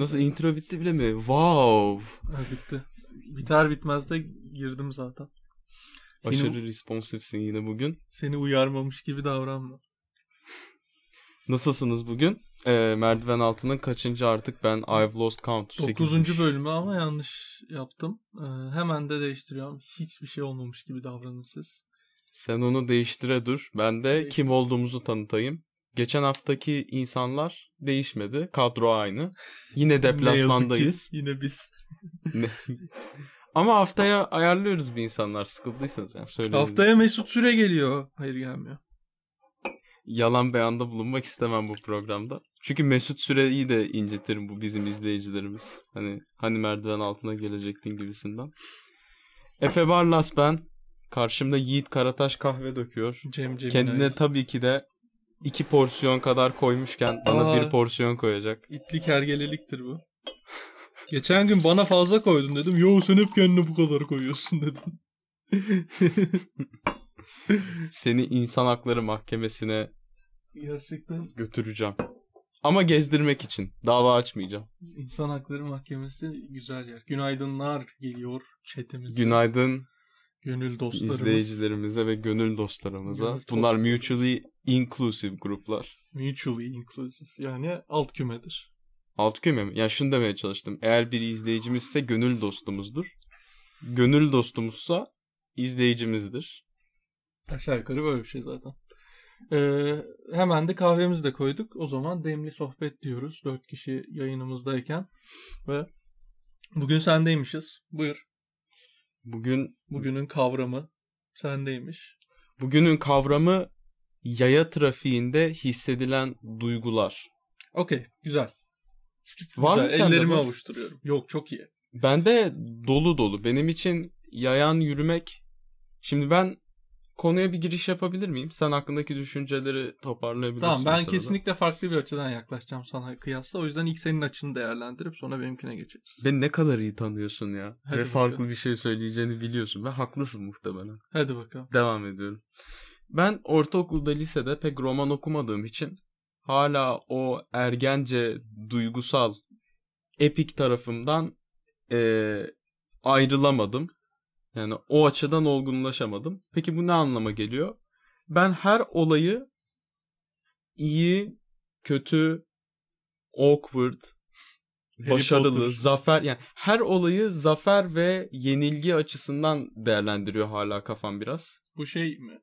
Nasıl intro bitti bile mi? Wow. ha, bitti. Biter bitmez de girdim zaten. Seni, Aşırı responsifsin yine bugün. seni uyarmamış gibi davranma. Nasılsınız bugün? Ee, merdiven altının kaçıncı artık ben I've lost count. Dokuzuncu Sekizmiş. bölümü ama yanlış yaptım. Ee, hemen de değiştiriyorum. Hiçbir şey olmamış gibi davranın siz. Sen onu değiştire dur. Ben de Değiştir. kim olduğumuzu tanıtayım. Geçen haftaki insanlar değişmedi. Kadro aynı. Yine deplasmandayız. Yine biz. Ama haftaya ayarlıyoruz bir insanlar. Sıkıldıysanız yani söyleyin. Haftaya Mesut Süre geliyor. Hayır gelmiyor. Yalan beyanda bulunmak istemem bu programda. Çünkü Mesut Süre'yi de incitirim bu bizim izleyicilerimiz. Hani hani merdiven altına gelecektin gibisinden. Efe Barlas ben. Karşımda Yiğit Karataş kahve döküyor. Cem Cem Kendine tabii ki de iki porsiyon kadar koymuşken bana Aa. bir porsiyon koyacak. İtlik hergeleliktir bu. Geçen gün bana fazla koydun dedim. Yo sen hep kendine bu kadar koyuyorsun dedin. Seni insan hakları mahkemesine Gerçekten götüreceğim. Ama gezdirmek için. Dava açmayacağım. İnsan Hakları Mahkemesi güzel yer. Günaydınlar geliyor chatimize. Günaydın Gönül dostlarımız. izleyicilerimize ve gönül dostlarımıza. Gönül Bunlar dostlarımız. mutually inclusive gruplar. Mutually inclusive. Yani alt kümedir. Alt küme mi? Yani şunu demeye çalıştım. Eğer bir izleyicimizse gönül dostumuzdur. Gönül dostumuzsa izleyicimizdir. Aşağı yukarı böyle bir şey zaten. Ee, hemen de kahvemizi de koyduk. O zaman demli sohbet diyoruz. Dört kişi yayınımızdayken. Ve bugün sendeymişiz. Buyur. Bugün Bugünün kavramı sendeymiş. bugünün kavramı yaya trafiğinde hissedilen duygular. Okey. Güzel. Var mı güzel. sende Ellerimi bu? avuşturuyorum. Yok çok iyi. Bende dolu dolu. Benim için yayan yürümek. Şimdi ben konuya bir giriş yapabilir miyim? Sen hakkındaki düşünceleri toparlayabilirsin. Tamam ben sırada. kesinlikle farklı bir açıdan yaklaşacağım sana kıyasla. O yüzden ilk senin açını değerlendirip sonra benimkine geçeriz. Beni ne kadar iyi tanıyorsun ya. Hadi Ve bakalım. farklı bir şey söyleyeceğini biliyorsun. Ve haklısın muhtemelen. Hadi bakalım. Devam ediyorum. Ben ortaokulda lisede pek roman okumadığım için hala o ergence duygusal epik tarafımdan eee, ayrılamadım. Yani o açıdan olgunlaşamadım. Peki bu ne anlama geliyor? Ben her olayı iyi, kötü, awkward, Harry başarılı, Potter. zafer yani her olayı zafer ve yenilgi açısından değerlendiriyor hala kafam biraz. Bu şey mi?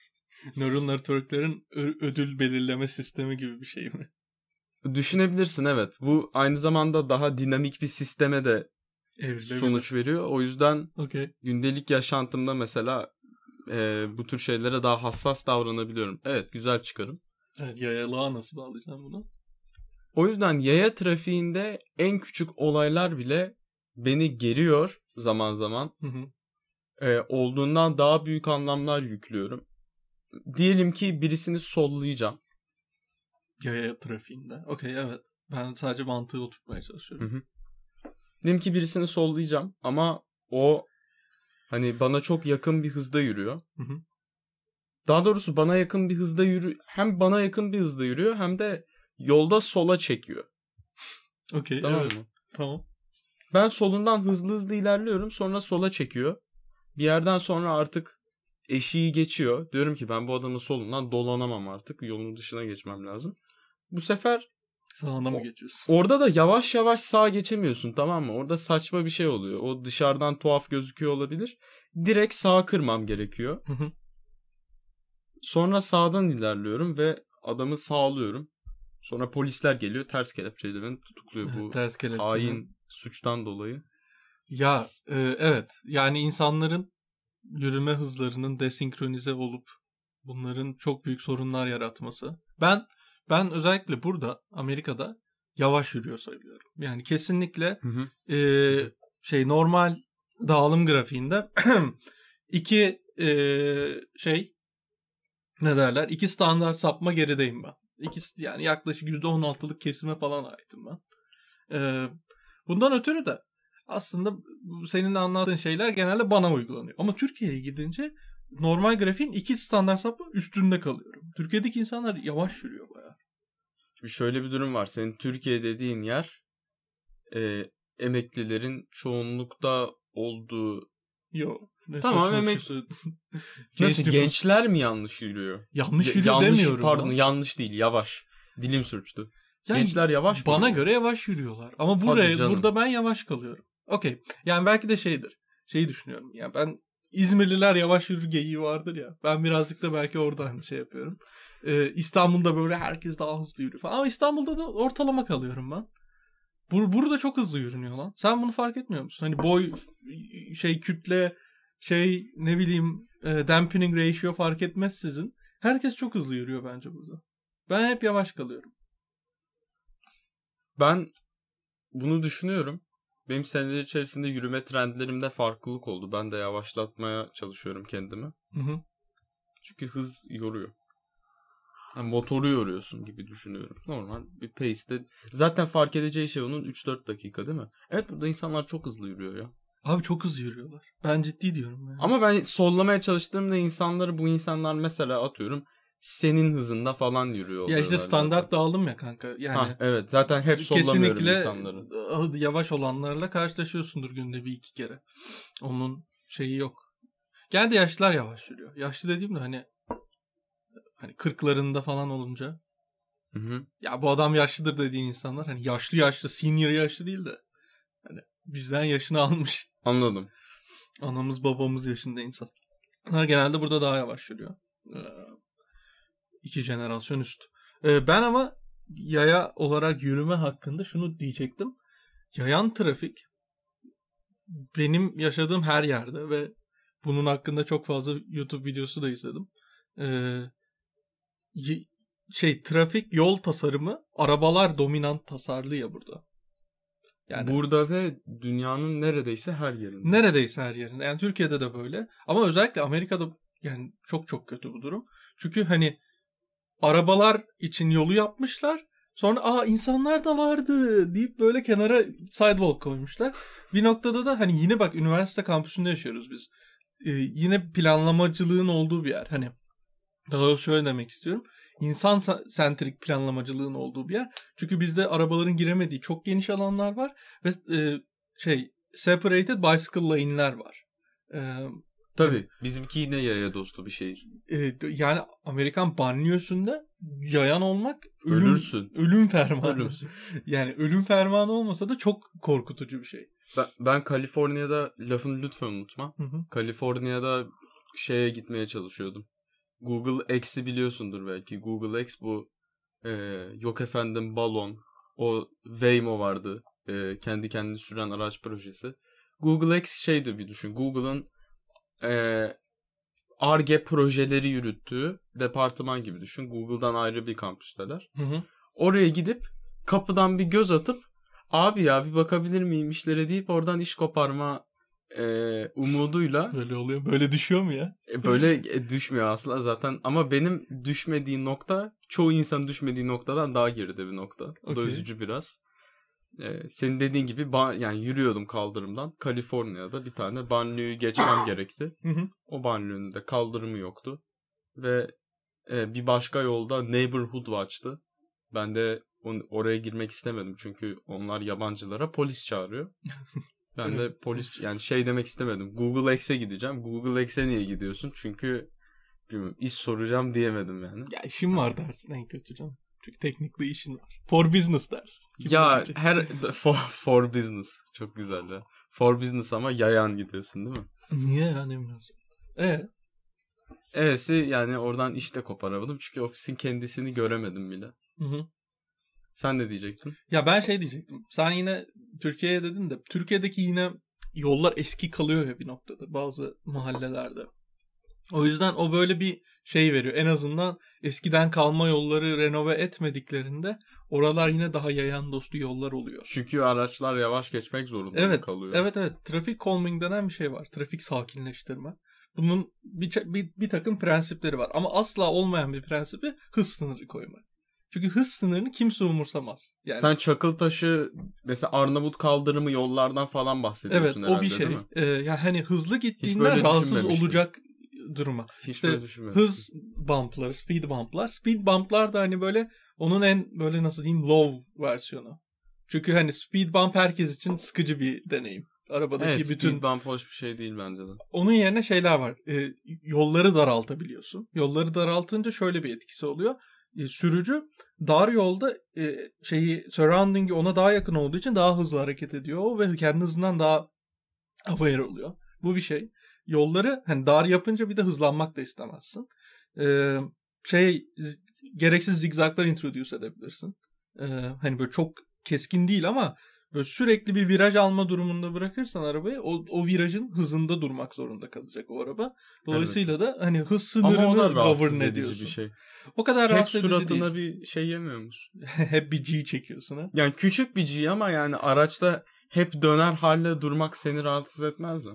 Neural network'lerin ödül belirleme sistemi gibi bir şey mi? Düşünebilirsin evet. Bu aynı zamanda daha dinamik bir sisteme de Evrilebilir. sonuç veriyor. O yüzden Okey. gündelik yaşantımda mesela e, bu tür şeylere daha hassas davranabiliyorum. Evet güzel çıkarım. Evet, yayalığa nasıl bağlayacağım bunu? O yüzden yaya trafiğinde en küçük olaylar bile beni geriyor zaman zaman. Hı hı. E, olduğundan daha büyük anlamlar yüklüyorum. Diyelim ki birisini sollayacağım. Yaya trafiğinde. Okey evet. Ben sadece mantığı oturtmaya çalışıyorum. Hı. Diyelim ki birisini sollayacağım ama o hani bana çok yakın bir hızda yürüyor. Hı hı. Daha doğrusu bana yakın bir hızda yürü hem bana yakın bir hızda yürüyor hem de yolda sola çekiyor. Okey Tamam evet. mı? Tamam. Ben solundan hızlı hızlı ilerliyorum sonra sola çekiyor. Bir yerden sonra artık eşiği geçiyor. Diyorum ki ben bu adamın solundan dolanamam artık. Yolun dışına geçmem lazım. Bu sefer Sağına mı geçiyorsun? Orada da yavaş yavaş sağa geçemiyorsun tamam mı? Orada saçma bir şey oluyor. O dışarıdan tuhaf gözüküyor olabilir. Direkt sağa kırmam gerekiyor. Hı hı. Sonra sağdan ilerliyorum ve adamı sağlıyorum. Sonra polisler geliyor ters kelepçeyle beni tutukluyor bu Ters hain suçtan dolayı. Ya e, evet yani insanların yürüme hızlarının desenkronize olup bunların çok büyük sorunlar yaratması. Ben ben özellikle burada Amerika'da yavaş yürüyor sayılıyorum. Yani kesinlikle Hı hı. e, şey normal dağılım grafiğinde iki e, şey ne derler iki standart sapma gerideyim ben. İkisi yani yaklaşık %16'lık kesime falan aitim ben. E, bundan ötürü de aslında senin anlattığın şeyler genelde bana uygulanıyor. Ama Türkiye'ye gidince normal grafiğin iki standart sapma üstünde kalıyorum. Türkiye'deki insanlar yavaş yürüyor bayağı. Şimdi şöyle bir durum var. Senin Türkiye dediğin yer e, emeklilerin çoğunlukta olduğu Yo. Tamam, bir emek- şey söyledin. Nasıl Genç gençler mi yanlış yürüyor? Yanlış Ya- yürü yanlış, demiyorum. Pardon lan. yanlış değil yavaş. Dilim sürçtü. Yani gençler yavaş mı Bana yürüyor? göre yavaş yürüyorlar. Ama buraya burada ben yavaş kalıyorum. Okey. Yani belki de şeydir. Şeyi düşünüyorum. Yani ben İzmirliler yavaş yürür geyiği vardır ya. Ben birazcık da belki oradan şey yapıyorum. Ee, İstanbul'da böyle herkes daha hızlı yürüyor falan. Ama İstanbul'da da ortalama kalıyorum ben. Bur burada çok hızlı yürünüyor lan. Sen bunu fark etmiyor musun? Hani boy, şey kütle, şey ne bileyim e, dampening ratio fark etmez sizin. Herkes çok hızlı yürüyor bence burada. Ben hep yavaş kalıyorum. Ben bunu düşünüyorum. Benim seneler içerisinde yürüme trendlerimde farklılık oldu. Ben de yavaşlatmaya çalışıyorum kendimi. Hı hı. Çünkü hız yoruyor. Yani motoru yoruyorsun gibi düşünüyorum. Normal bir pace'de. Zaten fark edeceği şey onun 3-4 dakika değil mi? Evet burada insanlar çok hızlı yürüyor ya. Abi çok hızlı yürüyorlar. Ben ciddi diyorum. Yani. Ama ben sollamaya çalıştığımda insanları bu insanlar mesela atıyorum senin hızında falan yürüyor. ya işte standart zaten. dağılım ya kanka. Yani Ha, evet zaten hep sollamıyorum kesinlikle insanları. ah, yavaş olanlarla karşılaşıyorsundur günde bir iki kere. Onun şeyi yok. Genelde yaşlılar yavaş yürüyor. Yaşlı dediğim de hani hani kırklarında falan olunca Hı hı. ya bu adam yaşlıdır dediğin insanlar hani yaşlı yaşlı senior yaşlı değil de hani bizden yaşını almış Anladım. Anamız babamız yaşında insan. Bunlar genelde burada daha yavaş yürüyor. Ee, iki jenerasyon üst. Ee, ben ama yaya olarak yürüme hakkında şunu diyecektim. Yayan trafik benim yaşadığım her yerde ve bunun hakkında çok fazla YouTube videosu da izledim. Ee, şey trafik yol tasarımı arabalar dominant tasarlı ya burada. Yani Burada ve dünyanın neredeyse her yerinde. Neredeyse her yerinde. Yani Türkiye'de de böyle. Ama özellikle Amerika'da yani çok çok kötü bu durum. Çünkü hani arabalar için yolu yapmışlar. Sonra aa insanlar da vardı deyip böyle kenara sidewalk koymuşlar. Bir noktada da hani yine bak üniversite kampüsünde yaşıyoruz biz. Ee, yine planlamacılığın olduğu bir yer. Hani daha doğrusu şöyle demek istiyorum. İnsan sa- sentrik planlamacılığın olduğu bir yer. Çünkü bizde arabaların giremediği çok geniş alanlar var ve e, şey separated bicycle lane'ler var. Ee, Tabii. Bizimki yine yaya dostu bir şehir. e, yani Amerikan banliyösünde yayan olmak ölüm, Ölürsün. ölüm fermanı. Ölümsün. Yani ölüm fermanı olmasa da çok korkutucu bir şey. Ben, ben Kaliforniya'da lafını lütfen unutma. Hı hı. Kaliforniya'da şeye gitmeye çalışıyordum. Google X'i biliyorsundur belki. Google X bu e, yok efendim balon. O Waymo vardı. E, kendi kendini süren araç projesi. Google X şeydi bir düşün. Google'ın e, ARGE projeleri yürüttüğü departman gibi düşün. Google'dan ayrı bir kampüsteler. Hı hı. Oraya gidip kapıdan bir göz atıp abi ya bir bakabilir miyim işlere deyip oradan iş koparma e, umuduyla Böyle oluyor. Böyle düşüyor mu ya? e, böyle e, düşmüyor aslında zaten ama benim düşmediği nokta çoğu insan düşmediği noktadan daha geride bir nokta. O da Okey. üzücü biraz. E, senin dediğin gibi yani yürüyordum kaldırımdan. Kaliforniya'da bir tane banliyö'yü geçmem gerekti. O banliyönün de kaldırımı yoktu. Ve e, bir başka yolda Neighborhood Watch'tı. Ben de on- oraya girmek istemedim çünkü onlar yabancılara polis çağırıyor. Ben de polis yani şey demek istemedim. Google X'e gideceğim. Google X'e niye gidiyorsun? Çünkü bilmiyorum, iş soracağım diyemedim yani. Ya işim var dersin en kötü canım. Çünkü teknikli işin var. For business dersin. Kim ya bilecek? her for, for business çok güzel ya. For business ama yayan gidiyorsun değil mi? Niye ya ne münasebet? E E'si yani oradan işte koparamadım çünkü ofisin kendisini göremedim bile. Hı hı. Sen ne diyecektin? Ya ben şey diyecektim. Sen yine Türkiye'ye dedin de Türkiye'deki yine yollar eski kalıyor ya bir noktada bazı mahallelerde. O yüzden o böyle bir şey veriyor. En azından eskiden kalma yolları renove etmediklerinde oralar yine daha yayan dostu yollar oluyor. Çünkü araçlar yavaş geçmek zorunda Evet, kalıyor. Evet evet. Trafik calming denen bir şey var. Trafik sakinleştirme. Bunun bir, bir, bir takım prensipleri var. Ama asla olmayan bir prensibi hız sınırı koymak. Çünkü hız sınırını kimse umursamaz. Yani Sen Çakıltaş'ı mesela Arnavut kaldırımı yollardan falan Evet bahsediyorsun o herhalde bir şey. değil mi? Ee, yani hani hızlı gittiğinden rahatsız olacak duruma. Hiç İşte böyle düşünmemiştim. Hız bumpları, speed bumplar. Speed bumplar da hani böyle Onun en böyle nasıl diyeyim low versiyonu. Çünkü hani speed bump herkes için sıkıcı bir deneyim. Arabadaki Evet bütün speed bump hoş bir şey değil bence de. onun yerine şeyler var. E, yolları daraltabiliyorsun. Yolları daraltınca şöyle bir etkisi oluyor. E, sürücü dar yolda e, şeyi surrounding'i ona daha yakın olduğu için daha hızlı hareket ediyor ve kendi hızından daha aware oluyor. Bu bir şey. Yolları hani dar yapınca bir de hızlanmak da istemezsin. E, şey gereksiz zigzaglar introduce edebilirsin. E, hani böyle çok keskin değil ama böyle sürekli bir viraj alma durumunda bırakırsan arabayı o, o virajın hızında durmak zorunda kalacak o araba. Dolayısıyla da hani hız sınırını govern ediyorsun. bir şey. O kadar Hep rahatsız edici suratına değil. bir şey yemiyor musun? Hep bir G çekiyorsun ha. Yani küçük bir G ama yani araçta hep döner halde durmak seni rahatsız etmez mi?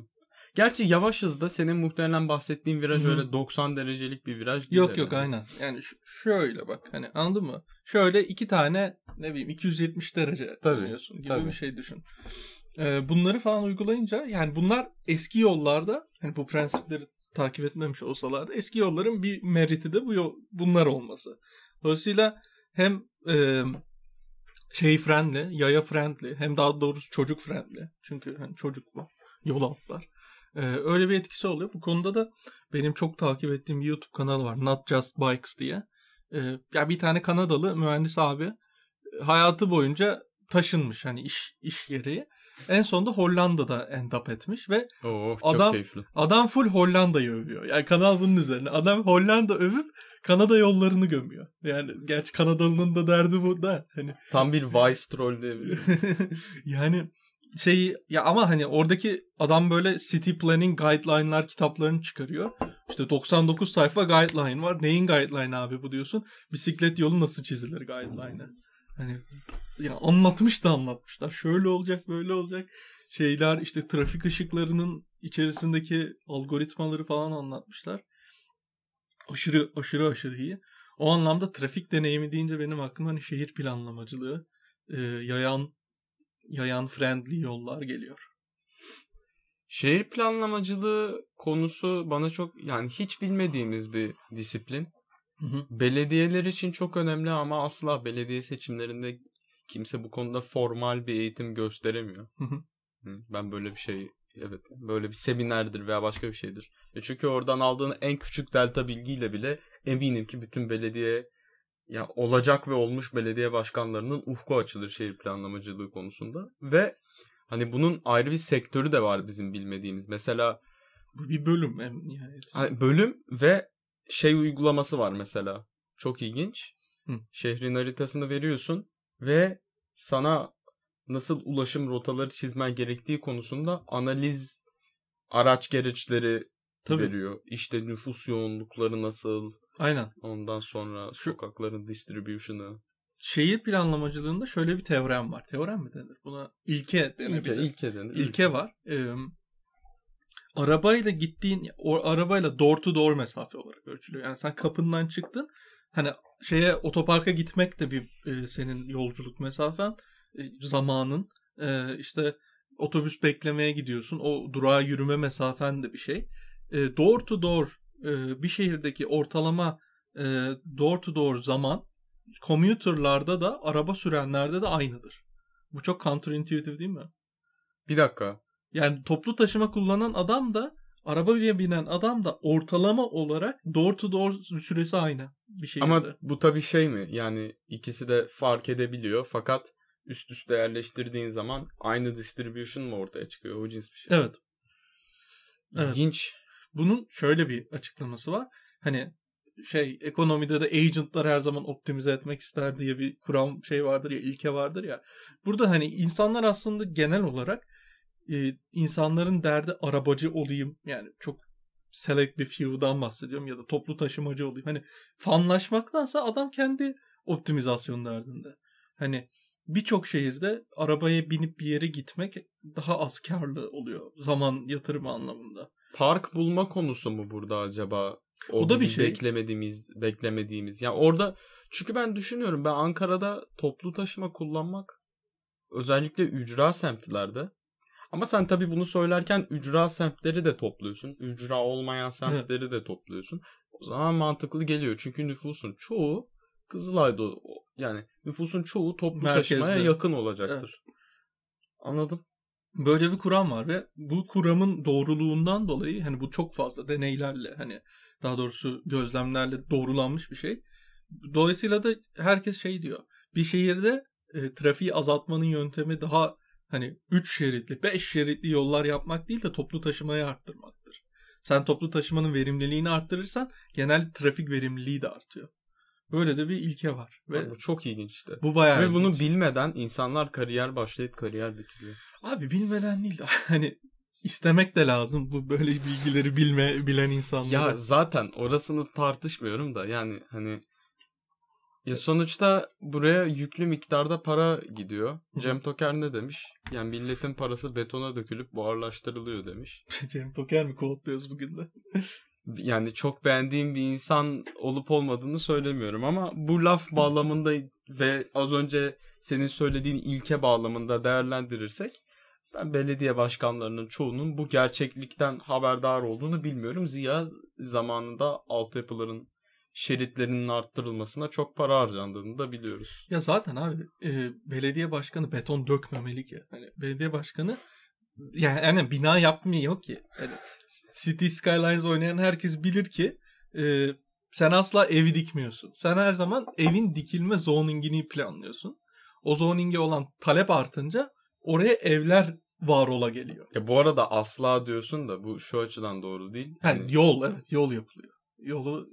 Gerçi yavaş hızda senin muhtemelen bahsettiğin viraj Hı hı. öyle 90 derecelik bir viraj değil. Yok yok aynen. Yani şu- şöyle bak hani anladın mı? Şöyle iki tane ne bileyim 270 derece Tabii, dönüyorsun gibi tabii. bir şey düşün. Ee, bunları falan uygulayınca yani bunlar eski yollarda hani bu prensipleri takip etmemiş olsalar da eski yolların bir meriti de bu yol, bunlar olması. Dolayısıyla hem e, şey friendly, yaya friendly hem daha doğrusu çocuk friendly. Çünkü hani çocuk bu. Yol altlar. Ee, öyle bir etkisi oluyor. Bu konuda da benim çok takip ettiğim bir YouTube kanalı var. Not Just Bikes diye. Ee, ya bir tane Kanadalı mühendis abi e, hayatı boyunca taşınmış hani iş iş gereği. En sonunda Hollanda'da end up etmiş ve Oo, çok Adam- keyifli. adam full Hollanda'yı övüyor. Yani kanal bunun üzerine. Adam Hollanda övüp Kanada yollarını gömüyor. Yani gerçi Kanadalı'nın da derdi bu da hani Tam bir Vice troll diyebilirim. yani şey ya ama hani oradaki adam böyle city planning guideline'lar kitaplarını çıkarıyor. İşte 99 sayfa guideline var. Neyin guideline abi bu diyorsun? Bisiklet yolu nasıl çizilir guideline'ı. Hani ya anlatmış da anlatmışlar. Şöyle olacak, böyle olacak. Şeyler işte trafik ışıklarının içerisindeki algoritmaları falan anlatmışlar. Aşırı aşırı aşırı iyi. O anlamda trafik deneyimi deyince benim aklıma hani şehir planlamacılığı, e, yayan yayan friendly yollar geliyor. Şehir planlamacılığı konusu bana çok yani hiç bilmediğimiz bir disiplin. Hı hı. Belediyeler için çok önemli ama asla belediye seçimlerinde kimse bu konuda formal bir eğitim gösteremiyor. Hı hı. Ben böyle bir şey evet böyle bir seminerdir veya başka bir şeydir. E çünkü oradan aldığın en küçük delta bilgiyle bile eminim ki bütün belediye ya olacak ve olmuş belediye başkanlarının ufku açılır şehir planlamacılığı konusunda ve hani bunun ayrı bir sektörü de var bizim bilmediğimiz. Mesela Bu bir bölüm en nihayet. Ha, bölüm ve şey uygulaması var mesela. Çok ilginç. Hı. Şehrin haritasını veriyorsun ve sana nasıl ulaşım rotaları çizmen gerektiği konusunda analiz araç gereçleri Tabii. veriyor. İşte nüfus yoğunlukları nasıl, Aynen. ondan sonra Şu- sokakların distribution'ı. Şehir planlamacılığında şöyle bir teorem var. Teorem mi denir? Buna ilke denebilir. İlke, ilke denir. İlke var. Ee, arabayla gittiğin o arabayla door to door mesafe olarak ölçülüyor. Yani sen kapından çıktın. Hani şeye otoparka gitmek de bir e, senin yolculuk mesafen, e, zamanın. E, işte otobüs beklemeye gidiyorsun. O durağa yürüme mesafen de bir şey. E, door to door e, bir şehirdeki ortalama e, door to door zaman commuterlarda da araba sürenlerde de aynıdır. Bu çok counterintuitive değil mi? Bir dakika. Yani toplu taşıma kullanan adam da arabaya binen adam da ortalama olarak door to door süresi aynı bir şekilde. Ama bu tabii şey mi? Yani ikisi de fark edebiliyor fakat üst üste yerleştirdiğin zaman aynı distribution mu ortaya çıkıyor? O cins bir şey. Evet. Evet. İlginç. Bunun şöyle bir açıklaması var. Hani şey ekonomide de agentlar her zaman optimize etmek ister diye bir kuram şey vardır ya ilke vardır ya. Burada hani insanlar aslında genel olarak e, insanların derdi arabacı olayım yani çok select bir few'dan bahsediyorum ya da toplu taşımacı olayım. Hani fanlaşmaktansa adam kendi optimizasyon derdinde. Hani birçok şehirde arabaya binip bir yere gitmek daha az karlı oluyor zaman yatırımı anlamında. Park bulma konusu mu burada acaba? O, O da bir şey. beklemediğimiz, beklemediğimiz. Yani orada çünkü ben düşünüyorum ben Ankara'da toplu taşıma kullanmak özellikle ücra semtlerde ama sen tabii bunu söylerken ücra semtleri de topluyorsun. Ücra olmayan semtleri de topluyorsun. O zaman mantıklı geliyor. Çünkü nüfusun çoğu Kızılay'da yani nüfusun çoğu toplu Merkezde. taşımaya yakın olacaktır. Anladım. Böyle bir kuram var ve bu kuramın doğruluğundan dolayı hani bu çok fazla deneylerle hani daha doğrusu gözlemlerle doğrulanmış bir şey. Dolayısıyla da herkes şey diyor. Bir şehirde e, trafiği azaltmanın yöntemi daha hani 3 şeritli, 5 şeritli yollar yapmak değil de toplu taşımayı arttırmaktır. Sen toplu taşımanın verimliliğini arttırırsan genel trafik verimliliği de artıyor. Böyle de bir ilke var ve Bu çok ilginç işte. bu bayağı Ve bunu ilginç. bilmeden insanlar kariyer başlayıp kariyer bitiriyor. Abi bilmeden değil de hani istemek de lazım bu böyle bilgileri bilme bilen insanlara. Ya zaten orasını tartışmıyorum da yani hani ya sonuçta buraya yüklü miktarda para gidiyor. Cem Toker ne demiş? Yani milletin parası betona dökülüp buharlaştırılıyor demiş. Cem Toker mi kodluyoruz bugün de? Yani çok beğendiğim bir insan olup olmadığını söylemiyorum ama bu laf bağlamında ve az önce senin söylediğin ilke bağlamında değerlendirirsek ben belediye başkanlarının çoğunun bu gerçeklikten haberdar olduğunu bilmiyorum. Ziya zamanında altyapıların şeritlerinin arttırılmasına çok para harcandığını da biliyoruz. Ya zaten abi e, belediye başkanı beton dökmemeli ki. Hani belediye başkanı yani, yani bina yapmıyor ki. Hani City Skylines oynayan herkes bilir ki e, sen asla evi dikmiyorsun. Sen her zaman evin dikilme zoningini planlıyorsun. O zoninge olan talep artınca oraya evler var ola geliyor. Ya bu arada asla diyorsun da bu şu açıdan doğru değil. Yani Hani, yol evet yol yapılıyor. Yolu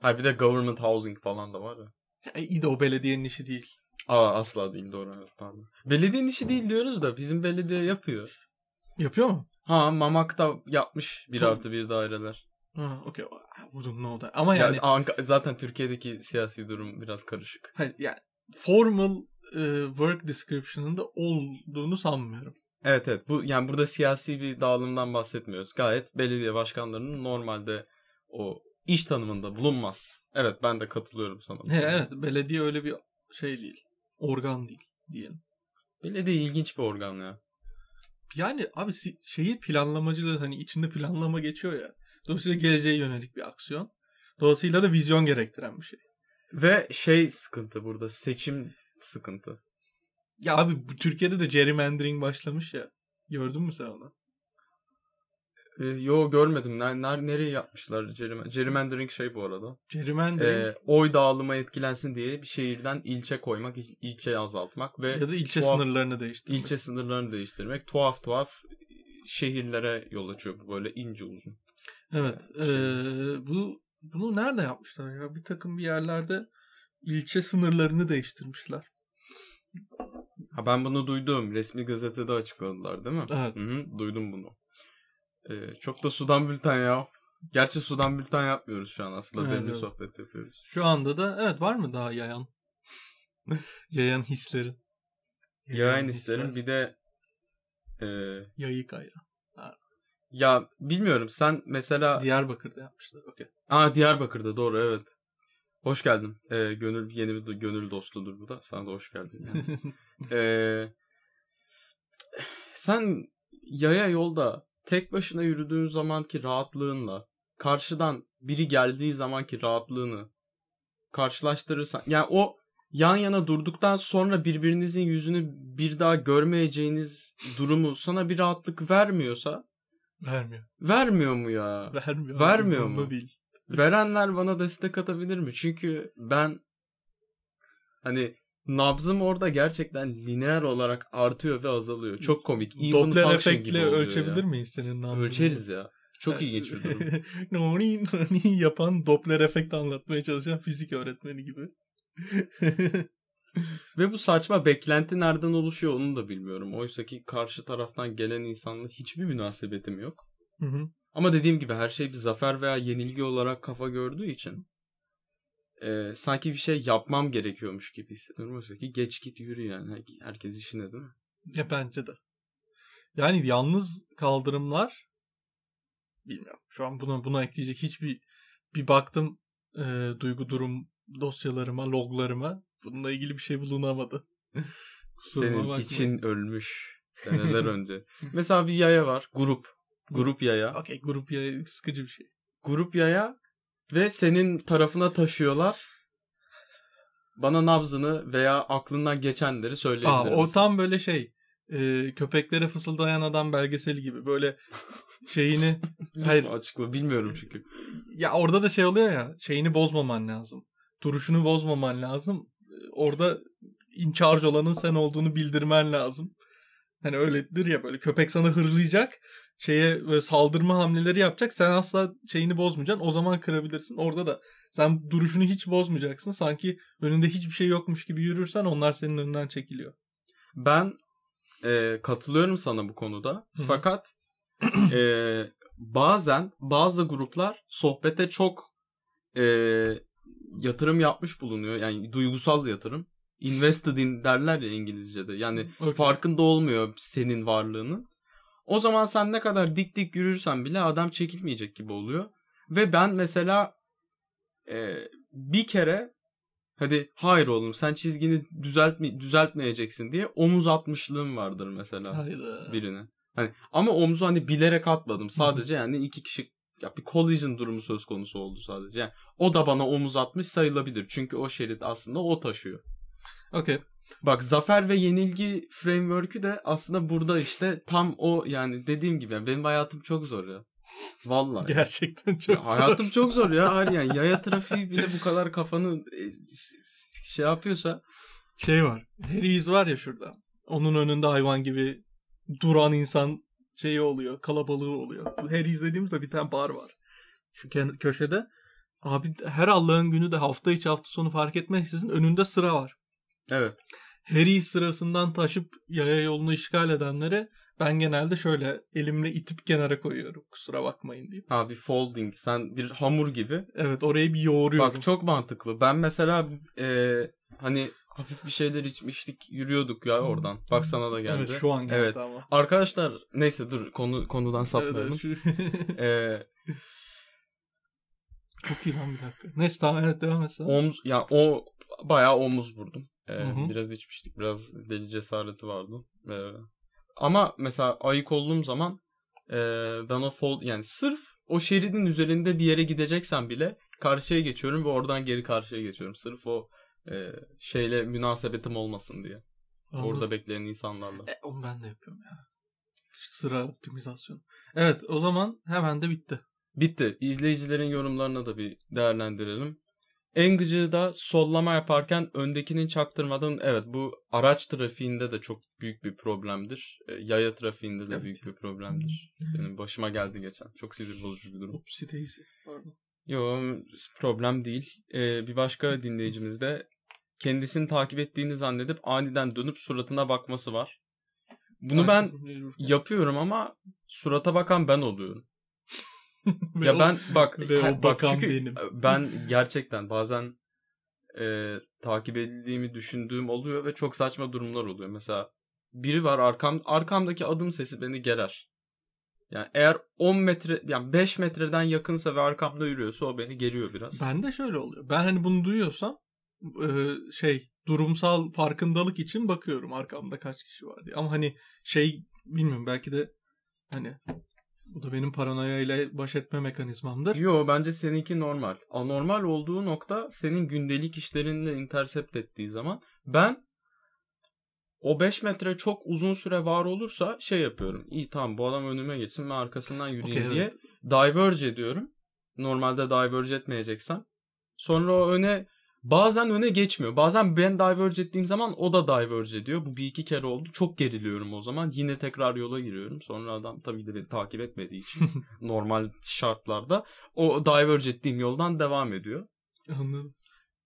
ha bir de government housing falan da var ya. ya, iyi de o belediyenin işi değil. Aa asla değil doğru evet pardon. Belediyenin işi değil diyoruz da bizim belediye yapıyor. Yapıyor mu? Ha Mamak'ta yapmış bir artı bir daireler. Ha, okay. I wouldn't know that. Ama Yani yani Anka- zaten Türkiye'deki siyasi durum biraz karışık. hayır, yani formal e, work description'ında olduğunu sanmıyorum. Evet evet bu yani burada siyasi bir dağılımdan bahsetmiyoruz. Gayet belediye başkanlarının normalde o iş tanımında bulunmaz. Evet ben de katılıyorum sana. bu He, konuda. evet belediye öyle bir şey değil. Organ değil diyelim. Belediye ilginç bir organ ya. Yani abi şehir planlamacılığı hani içinde planlama geçiyor ya. Dolayısıyla geleceğe yönelik bir aksiyon. Dolayısıyla da vizyon gerektiren bir şey. Ve şey sıkıntı burada seçim sıkıntı. Ya abi Türkiye'de de gerrymandering başlamış ya. Gördün mü sen onu? Ee, yo görmedim. Ner, ner- nereye yapmışlar? Gerryman- Gerrymandering şey bu arada. Gerrymandering Ee, oy dağılımı etkilensin diye bir şehirden ilçe koymak, il- ilçeyi azaltmak ve ya da ilçe tuhaf- sınırlarını değiştirmek. ilçe sınırlarını değiştirmek tuhaf tuhaf şehirlere yol açıyor bu böyle ince uzun. Evet. Yani şey- eee, bu bunu nerede yapmışlar ya? Bir takım bir yerlerde ilçe sınırlarını değiştirmişler. Ha ben bunu duydum. Resmi gazetede açıkladılar değil mi? Evet. Hı hı, duydum bunu. Ee, çok da sudan bülten ya. Gerçi sudan bülten yapmıyoruz şu an aslında. Evet, Demli evet. sohbet yapıyoruz. Şu anda da evet var mı daha yayan? yayan hislerin. Yayın isterim. Bir de e, Yayık ayran. ya bilmiyorum sen mesela Diyarbakır'da yapmışlar. Okey. Aa Diyarbakır'da doğru evet. Hoş geldin. Ee, gönül yeni bir gönül dostudur bu da. Sana da hoş geldin. yani. Ee, sen yaya yolda tek başına yürüdüğün zamanki rahatlığınla karşıdan biri geldiği zamanki rahatlığını karşılaştırırsan yani o yan yana durduktan sonra birbirinizin yüzünü bir daha görmeyeceğiniz durumu sana bir rahatlık vermiyorsa Vermiyor. vermiyor mu ya? Vermiyor. Vermiyor mu? değil. Verenler bana destek atabilir mi? Çünkü ben hani nabzım orada gerçekten lineer olarak artıyor ve azalıyor. Çok komik. Even Doppler efektle ölçebilir ya. miyiz senin nabzını? Ölçeriz ya. Çok ilginç bir durum. noni noni yapan Doppler efekt anlatmaya çalışan fizik öğretmeni gibi. Ve bu saçma beklenti nereden oluşuyor onu da bilmiyorum. Oysa ki karşı taraftan gelen insanla hiçbir münasebetim yok. Hı hı. Ama dediğim gibi her şey bir zafer veya yenilgi olarak kafa gördüğü için e, sanki bir şey yapmam gerekiyormuş gibi hissediyorum. Oysa ki geç git yürü yani. Herkes işine değil mi? Ya bence de. Yani yalnız kaldırımlar bilmiyorum. Şu an buna buna ekleyecek hiçbir bir baktım e, duygu durum dosyalarıma, loglarıma. Bununla ilgili bir şey bulunamadı. Senin için ölmüş seneler önce. Mesela bir yaya var. Grup. Grup yaya. Okey grup ya sıkıcı bir şey. Grup yaya ve senin tarafına taşıyorlar. bana nabzını veya aklından geçenleri Aa, söyleyebilir o tam böyle şey e, köpeklere fısıldayan adam belgeseli gibi böyle şeyini hayır Açıkla bilmiyorum çünkü. ya orada da şey oluyor ya şeyini bozmaman lazım. Duruşunu bozmaman lazım. Orada in charge olanın sen olduğunu bildirmen lazım. Hani öyledir ya böyle köpek sana hırlayacak. Şeye böyle saldırma hamleleri yapacak. Sen asla şeyini bozmayacaksın. O zaman kırabilirsin. Orada da sen duruşunu hiç bozmayacaksın. Sanki önünde hiçbir şey yokmuş gibi yürürsen onlar senin önünden çekiliyor. Ben e, katılıyorum sana bu konuda. Hı hı. Fakat e, bazen bazı gruplar sohbete çok e, yatırım yapmış bulunuyor. Yani duygusal yatırım. Invested in derler ya İngilizce'de. Yani Okey. farkında olmuyor senin varlığının. O zaman sen ne kadar dik dik yürürsen bile adam çekilmeyecek gibi oluyor. Ve ben mesela e, bir kere hadi hayır oğlum sen çizgini düzeltme, düzeltmeyeceksin diye omuz atmışlığım vardır mesela Hayda. birine. Hani ama omuzu hani bilerek atmadım. Sadece yani iki kişi ya bir collision durumu söz konusu oldu sadece. Yani o da bana omuz atmış sayılabilir. Çünkü o şerit aslında o taşıyor. Okey. Bak zafer ve yenilgi framework'ü de aslında burada işte tam o yani dediğim gibi benim hayatım çok zor ya. Vallahi. Gerçekten çok Ya zor. hayatım çok zor ya. Hayır yani yaya trafiği bile bu kadar kafanı e, şey yapıyorsa Şey var. Harry's var ya şurada. Onun önünde hayvan gibi duran insan şeyi oluyor. Kalabalığı oluyor. Harry's dediğimizde bir tane bar var. Şu köşede. Abi her Allah'ın günü de hafta içi hafta sonu fark etmeksizin önünde sıra var. Evet. Harry sırasından taşıp yaya yolunu işgal edenlere ben genelde şöyle elimle itip kenara koyuyorum. Kusura bakmayın diye. Abi folding sen bir hamur gibi. Evet orayı bir yoğuruyorum. Bak çok mantıklı. Ben mesela e, hani hafif bir şeyler içmiştik yürüyorduk ya oradan. Bak sana da geldi. Evet şu an geldi Evet. ama. Arkadaşlar neyse dur konu konudan Evet, sapmayalım. evet, şu- E, Çok iyi lan bir dakika. Neyse tamam evet devam et sen. omuz ya o bayağı omuz vurdum. E, Hı hı. biraz içmiştik. Biraz deli cesareti vardı. E, ama mesela ayık olduğum zaman e, o fold yani sırf o şeridin üzerinde bir yere gideceksen bile karşıya geçiyorum ve oradan geri karşıya geçiyorum. Sırf o e, şeyle münasebetim olmasın diye. Anladım. Orada bekleyen insanlarla. E, onu ben de yapıyorum ya. Sıra optimizasyonu. Evet o zaman hemen de bitti. Bitti. İzleyicilerin yorumlarına da bir değerlendirelim. En gıcığı da sollama yaparken öndekinin çaktırmadan evet bu araç trafiğinde de çok büyük bir problemdir. E, Yaya trafiğinde de Evet. büyük bir problemdir. Benim başıma geldi geçen. Çok sinir bozucu bir durum. Upsi daisy. Pardon. Yo problem değil. Ee, bir başka dinleyicimiz de kendisini takip ettiğini zannedip aniden dönüp suratına bakması var. Bunu ben yapıyorum ama surata bakan ben oluyorum. Ya ben bak ve o bak bakan çünkü benim. ben gerçekten bazen e, takip edildiğimi düşündüğüm oluyor ve çok saçma durumlar oluyor. Mesela biri var arkam arkamdaki adım sesi beni gerer. Yani eğer 10 metre yani 5 metreden yakınsa ve arkamda yürüyorsa o beni geriyor biraz. Ben de şöyle oluyor. Ben hani bunu duyuyorsam e, şey durumsal farkındalık için bakıyorum arkamda kaç kişi var diye. Ama hani şey bilmiyorum belki de hani bu da benim paranoya ile baş etme mekanizmamdır. Yo bence seninki normal. Anormal olduğu nokta senin gündelik işlerinle intercept ettiği zaman ben o 5 metre çok uzun süre var olursa şey yapıyorum. İyi tamam bu adam önüme geçsin ben arkasından yürüyeyim Okey, diye evet. diverge ediyorum. Normalde diverge etmeyeceksem. Sonra o öne bazen öne geçmiyor. Bazen ben diverge ettiğim zaman o da diverge ediyor. Bu bir iki kere oldu. Çok geriliyorum o zaman. Yine tekrar yola giriyorum. Sonra adam tabii de beni takip etmediği için normal şartlarda o diverge ettiğim yoldan devam ediyor. Anladım.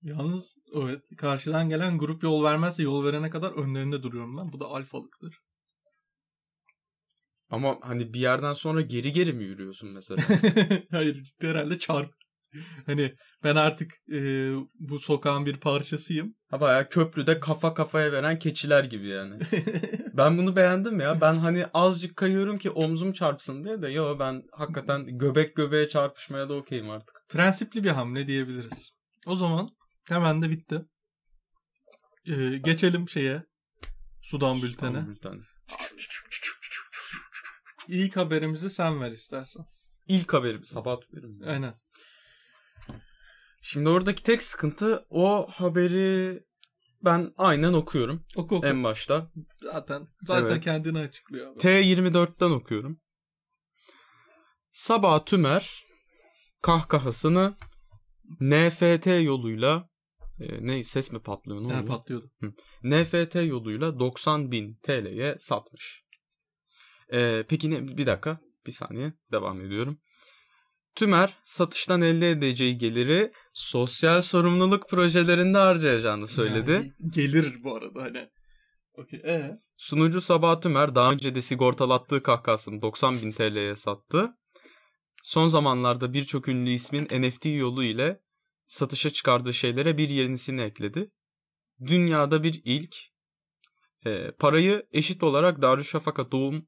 Yalnız evet karşıdan gelen grup yol vermezse yol verene kadar önlerinde duruyorum ben. Bu da alfalıktır. Ama hani bir yerden sonra geri geri mi yürüyorsun mesela? Hayır ciddi herhalde çarp. Hani ben artık e, bu sokağın bir parçasıyım. ha bayağı köprüde kafa kafaya veren keçiler gibi yani. Ben bunu beğendim ya. Ben hani azıcık kayıyorum ki omzum çarpsın diye de yo ben hakikaten göbek göbeğe çarpışmaya da okeyim artık. Prensipli bir hamle diyebiliriz. O zaman hemen de bitti. E, geçelim şeye. Sudan bültene. Tamam, bülten. İlk haberimizi sen ver istersen. İlk haberim sabah haberim. Aynen. Şimdi oradaki tek sıkıntı o haberi ben aynen okuyorum Oku oku. en başta. Zaten zaten Evet. kendini açıklıyor. abi. T24'ten okuyorum. Sabah Tümer kahkahasını NFT yoluyla e, ne ses mi patlıyor ne oluyor? patlıyordu. NFT yoluyla 90 bin TL'ye satmış. Ee, peki ne? Bir dakika. Bir saniye. Devam ediyorum. Tümer satıştan elde edeceği geliri sosyal sorumluluk projelerinde harcayacağını söyledi. Yani gelir bu arada hani. Okey. Ee? Sunucu Sabah Tümer daha önce de sigortalattığı kahkahasını 90 bin TL'ye sattı. Son zamanlarda birçok ünlü ismin NFT yolu ile satışa çıkardığı şeylere bir yenisini ekledi. Dünyada bir ilk. Ee, parayı eşit olarak Darüşşafaka Doğum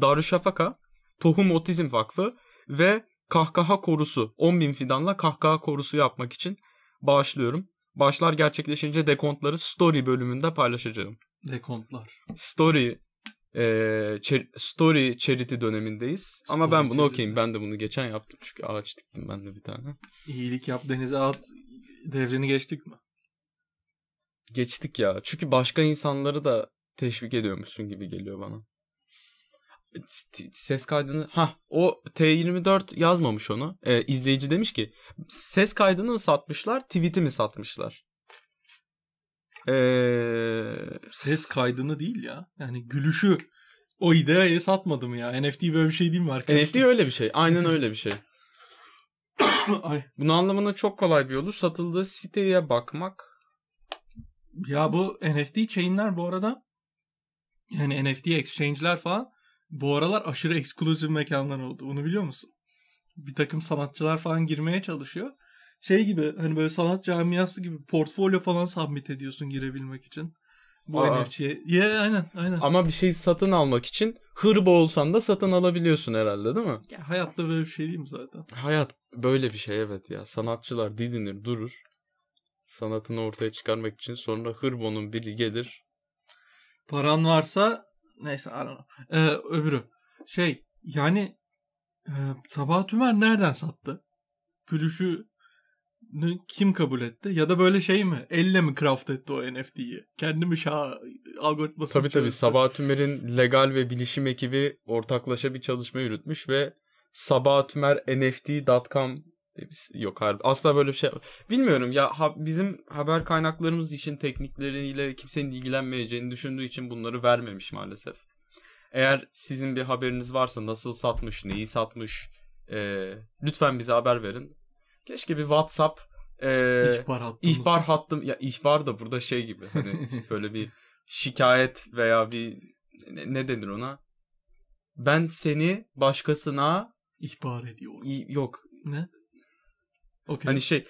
Darüşşafaka Tohum Otizm Vakfı ve Kahkaha Korusu 10 bin fidanla kahkaha korusu yapmak için bağışlıyorum. Bağışlar gerçekleşince dekontları story bölümünde paylaşacağım. Dekontlar. Story e, çer- Story charity dönemindeyiz. Ama Story ben bunu okuyayım. Ben de bunu geçen yaptım çünkü ağaç diktim ben de bir tane. İyilik yap denize at devrini geçtik mi? Geçtik ya. Çünkü başka insanları da teşvik ediyormuşsun gibi geliyor bana. Ses kaydını ha o T24 yazmamış onu. E, izleyici demiş ki ses kaydını mı satmışlar, tweet'i mi satmışlar? Eee Ses kaydını değil ya. Yani gülüşü o ideayı satmadım ya. NFT böyle bir şey değil mi arkadaşlar? NFT öyle bir şey. Aynen öyle bir şey. Ay. Bunu anlamanın çok kolay bir yolu satıldığı siteye bakmak. Ya bu NFT chain'ler bu arada yani NFT exchange'ler falan bu aralar aşırı eksklusif mekanlar oldu. Bunu biliyor musun? Bir takım sanatçılar falan girmeye çalışıyor. Şey gibi hani böyle sanat camiası gibi portfolyo falan submit ediyorsun girebilmek için. Bu Aa. NFT'ye. Ya aynen aynen. Ama bir şey satın almak için hırbo olsan da satın alabiliyorsun herhalde değil mi? Ya hayatta böyle bir şey değil mi zaten? Hayat böyle bir şey evet ya. Sanatçılar didinir durur. Sanatını ortaya çıkarmak için sonra hırbonun biri gelir. Paran varsa neyse I don't know. Ee, öbürü. Şey yani e, Sabah Tümer nereden sattı? Gülüşü kim kabul etti? Ya da böyle şey mi? Elle mi craft etti o NFT'yi? Kendi mi şah algoritması Tabii tabii? Sabah Tümer'in legal ve bilişim ekibi ortaklaşa bir çalışma yürütmüş ve Sabah Yok harbi. Asla böyle bir şey bilmiyorum ya ha- bizim haber kaynaklarımız işin teknikleriyle kimsenin ilgilenmeyeceğini düşündüğü için bunları vermemiş maalesef. Eğer sizin bir haberiniz varsa nasıl satmış, neyi satmış e, lütfen bize haber verin. Keşke bir WhatsApp e, İhbar hattımız. İhbar hattım ya ihbar da burada şey gibi hani böyle bir şikayet veya bir ne, ne denir ona? Ben seni başkasına ihbar ediyor. i- yok Ne? Okey. hani şey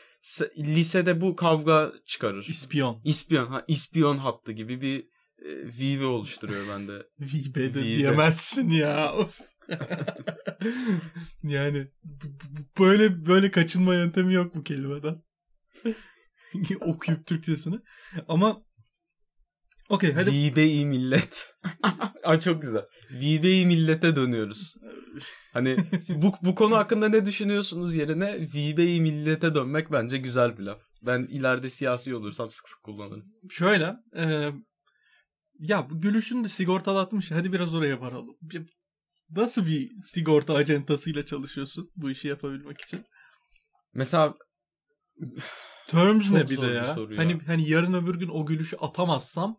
lisede bu kavga çıkarır. İspiyon. İspiyon ha ispiyon hattı gibi bir e, vive oluşturuyor bende. Vibe de Vibe. diyemezsin ya. Of. yani böyle böyle kaçınma yöntemi yok bu kelimeden. Okuyup Türkçesini. Ama okey hadi Vibe-i millet. Ay çok güzel. Vibe-i millete dönüyoruz. Hani bu, bu konu hakkında ne düşünüyorsunuz yerine Vibe-i millete dönmek bence güzel bir laf. Ben ileride siyasi olursam sık sık kullanırım. şöyle e, ya bu gülüşünü de sigortalatmış. Hadi biraz oraya varalım. Bir- Nasıl bir sigorta acentasıyla çalışıyorsun bu işi yapabilmek için? Mesela Terms Çok ne bir de bir ya? ya. Hani hani yarın öbür gün o gülüşü atamazsam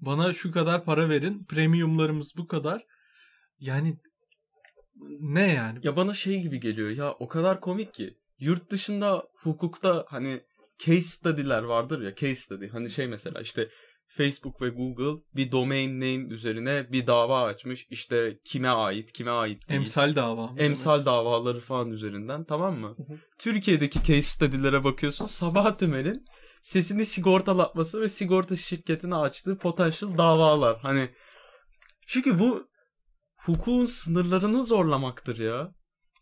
bana şu kadar para verin. Premiumlarımız bu kadar. Yani ne yani? ya bana şey gibi geliyor ya o kadar komik ki. Yurt dışında hukukta hani case study'ler vardır ya case study. Hani şey mesela işte Facebook ve Google bir domain name üzerine bir dava açmış. İşte kime ait, kime ait değil. Emsal dava. mı? emsal davaları falan üzerinden tamam mı? Hı hı. Türkiye'deki case study'lere bakıyorsun. Sabah Tümer'in sesini sigortalatması ve sigorta şirketine açtığı potansiyel davalar. Hani çünkü bu hukukun sınırlarını zorlamaktır ya.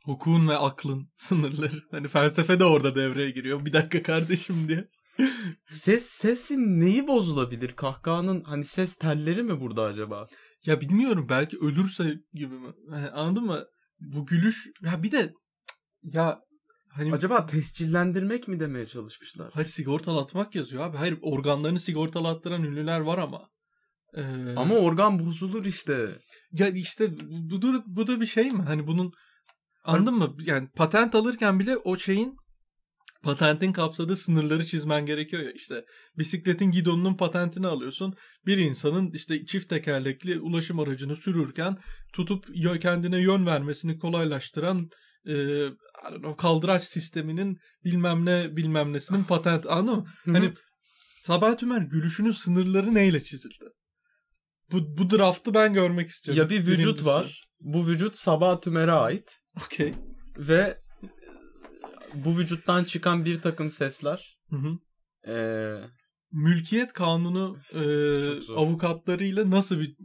Hukukun ve aklın sınırları. Hani felsefe de orada devreye giriyor. Bir dakika kardeşim diye. Ses sesin neyi bozulabilir? Kahkahanın hani ses telleri mi burada acaba? Ya bilmiyorum belki ölürse gibi mi? Yani anladın mı? Bu gülüş ya bir de ya Hani Acaba tescillendirmek mi demeye çalışmışlar? hayır sigortalatmak yazıyor abi. Hayır organlarını sigortalattıran ünlüler var ama. Ee, Ama organ bozulur işte. ya işte bu da, bu da bir şey mi? Hani bunun anladın mı? Yani patent alırken bile o şeyin patentin kapsadığı sınırları çizmen gerekiyor ya işte bisikletin gidonunun patentini alıyorsun bir insanın işte çift tekerlekli ulaşım aracını sürürken tutup kendine yön vermesini kolaylaştıran e, I don't know, kaldıraç sisteminin bilmem ne bilmem nesinin patent anladın mı? Hani Sabahat Ümer gülüşünün sınırları neyle çizildi? Bu, bu draftı ben görmek istiyorum. ya bir vücut Birincisi. var. Bu vücut Sabah Tümer'e ait. Okey. Ve bu vücuttan çıkan bir takım sesler Hı hı. eee, Mülkiyet kanunu e, avukatlarıyla nasıl bir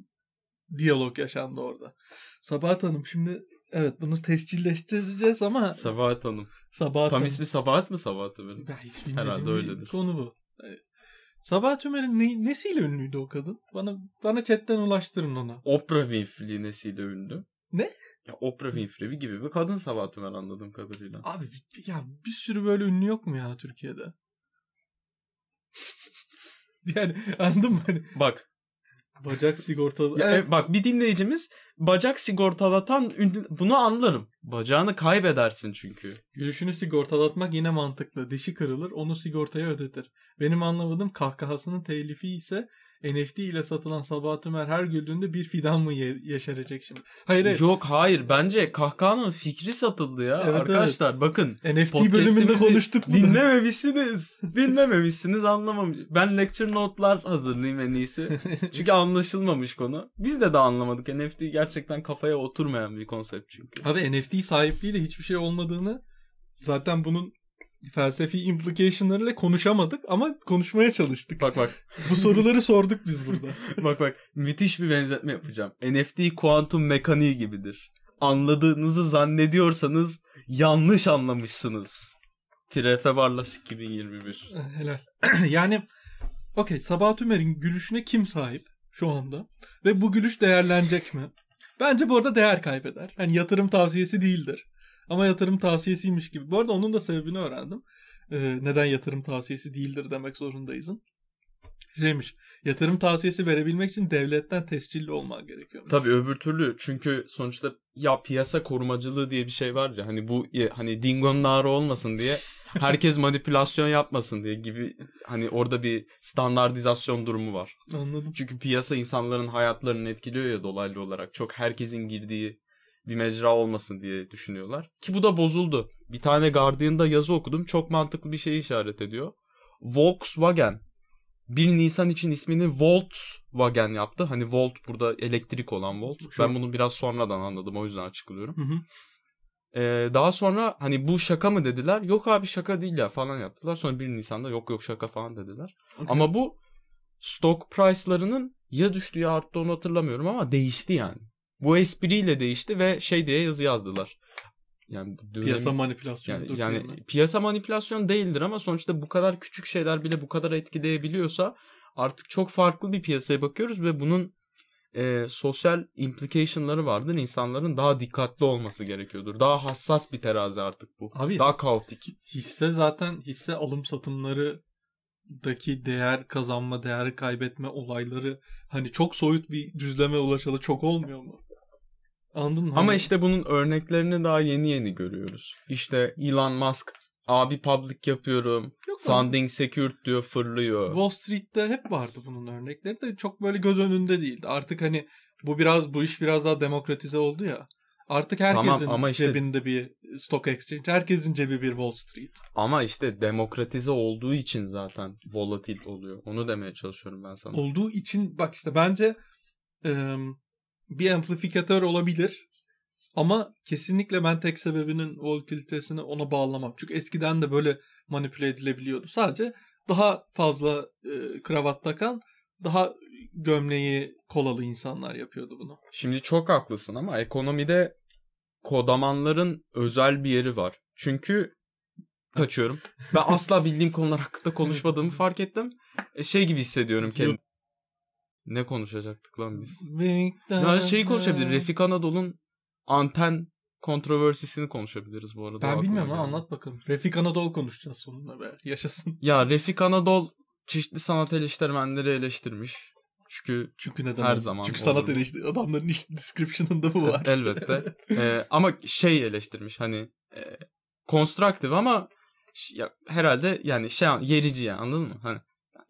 diyalog yaşandı orada? Sabahat Hanım şimdi evet bunu tescilleştireceğiz ama Sabahat Hanım. Sabahat Tam Hanım. ismi Sabahat mı Sabahat Tümer'in? Ben hiç bilmediğim Herhalde öyledir. konu bu. Sabahat Ümer'in ne, nesiyle ünlüydü o kadın? Bana bana chatten ulaştırın ona. Oprah Winfrey nesiyle ünlü? Ne? Ya Oprah Winfrey gibi bir kadın Sabahat Tümer anladığım kadarıyla. Abi ya bir sürü böyle ünlü yok mu ya Türkiye'de? yani anladın mı? Hani Bak bacak sigortalı. Ya, Evet. e, bak bir dinleyicimiz bacak sigortalatan ünlü bunu anlarım. Bacağını kaybedersin çünkü. Gülüşünü sigortalatmak yine mantıklı. Dişi kırılır onu sigortaya ödetir. Benim anlamadığım kahkahasının telifi ise NFT ile satılan Sabahat Ümer her güldüğünde bir fidan mı ye- yeşerecek şimdi? Hayır hayır. Yok hayır bence kahkahanın fikri satıldı ya. Evet, Arkadaşlar bakın NFT bölümünde konuştuk bunu. Dinlememişsiniz. Dinlememişsiniz anlamamış. Ben lecture notlar hazırlayayım en iyisi. Çünkü anlaşılmamış konu. Biz de daha anlamadık. NFT gerçekten kafaya oturmayan bir konsept çünkü. Abi NFT sahipliğiyle hiçbir şey olmadığını zaten bunun felsefi implication'larıyla konuşamadık ama konuşmaya çalıştık. Bak bak Bu soruları sorduk biz burada. bak bak müthiş bir benzetme yapacağım. NFT kuantum mekaniği gibidir. Anladığınızı zannediyorsanız yanlış anlamışsınız. Tirefe Varlas 2021. Helal. yani okey Sabahat Ümer'in gülüşüne kim sahip şu anda? Ve bu gülüş değerlenecek mi? Bence bu arada değer kaybeder. Hani yatırım tavsiyesi değildir. Ama yatırım tavsiyesiymiş gibi. Bu arada onun da sebebini öğrendim. Ee, neden yatırım tavsiyesi değildir demek zorundayızın. Şeymiş. Yatırım tavsiyesi verebilmek için devletten tescilli olman gerekiyormuş. Tabii öbür türlü çünkü sonuçta ya piyasa korumacılığı diye bir şey var ya hani bu ya- hani dingonun ağrı olmasın diye herkes manipülasyon yapmasın diye gibi hani orada bir standartizasyon durumu var. Anladım. Çünkü piyasa insanların hayatlarını etkiliyor ya dolaylı olarak. Çok herkesin girdiği bir mecra olmasın diye düşünüyorlar. Ki bu da bozuldu. Bir tane Guardian'da yazı okudum. Çok mantıklı bir şey işaret ediyor. Volkswagen 1 Nisan için ismini Volkswagen yaptı. Hani Volt burada elektrik olan Volt. Çok- Ben bunu biraz sonradan anladım. O yüzden açıklıyorum. Hı hı. Ee, daha sonra hani bu şaka mı dediler. Yok abi şaka değil ya falan yaptılar. Sonra 1 Nisan'da yok yok şaka falan dediler. Okey. Ama bu stock price'larının ya düştü ya arttı onu hatırlamıyorum ama değişti yani. Bu espriyle değişti ve şey diye yazı yazdılar. Yani dönemi- Piyasa manipülasyonu. yani, yani piyasa manipülasyon değildir ama sonuçta bu kadar küçük şeyler bile bu kadar etkileyebiliyorsa artık çok farklı bir piyasaya bakıyoruz ve bunun e, sosyal implication'ları vardır. İnsanların daha dikkatli olması gerekiyordur. Daha hassas bir terazi artık bu. Abi- daha kaotik. hisse zaten hisse alım satımlarıdaki değer kazanma, değer kaybetme olayları hani çok soyut bir düzleme ulaşalı çok olmuyor mu? Anladın mı? Ama Hani- işte bunun örneklerini daha yeni yeni görüyoruz. İşte Elon Musk abi public yapıyorum. Yok. Funding secured diyor fırlıyor. Wall Street'te hep vardı bunun örnekleri de çok böyle göz önünde değildi. Artık hani bu biraz bu iş biraz daha demokratize oldu ya. Artık herkesin Tamam ama işte- cebinde bir stock exchange, herkesin cebi bir Wall Street. Ama işte demokratize olduğu için zaten volatil oluyor. Onu demeye çalışıyorum ben sana. olduğu için bak işte bence e, bir amplifikatör olabilir ama kesinlikle ben tek sebebinin volatilitesini ona bağlamam. Çünkü eskiden de böyle manipüle edilebiliyordu. Sadece daha fazla e, kravat takan, daha gömleği kolalı insanlar yapıyordu bunu. Şimdi çok haklısın ama ekonomide kodamanların özel bir yeri var. Çünkü kaçıyorum. Ben asla bildiğim konular hakkında konuşmadığımı fark ettim. E, şey gibi hissediyorum kendimi. Ne konuşacaktık lan biz? Ya şeyi konuşabilir. Refik Anadolu'nun anten kontroversisini konuşabiliriz bu arada. Ben bilmiyorum geldi. anlat bakalım. Refik Anadolu konuşacağız sonunda be. Yaşasın. Ya Refik Anadol çeşitli sanat eleştirmenleri eleştirmiş. Çünkü Çünkü neden? Her zaman Çünkü sanat olur. eleştiri adamların iş description'ında bu var. elbette. Ee, ama şey eleştirmiş hani e, constructive ama ya, herhalde yani şey yerici yani anladın mı? Hani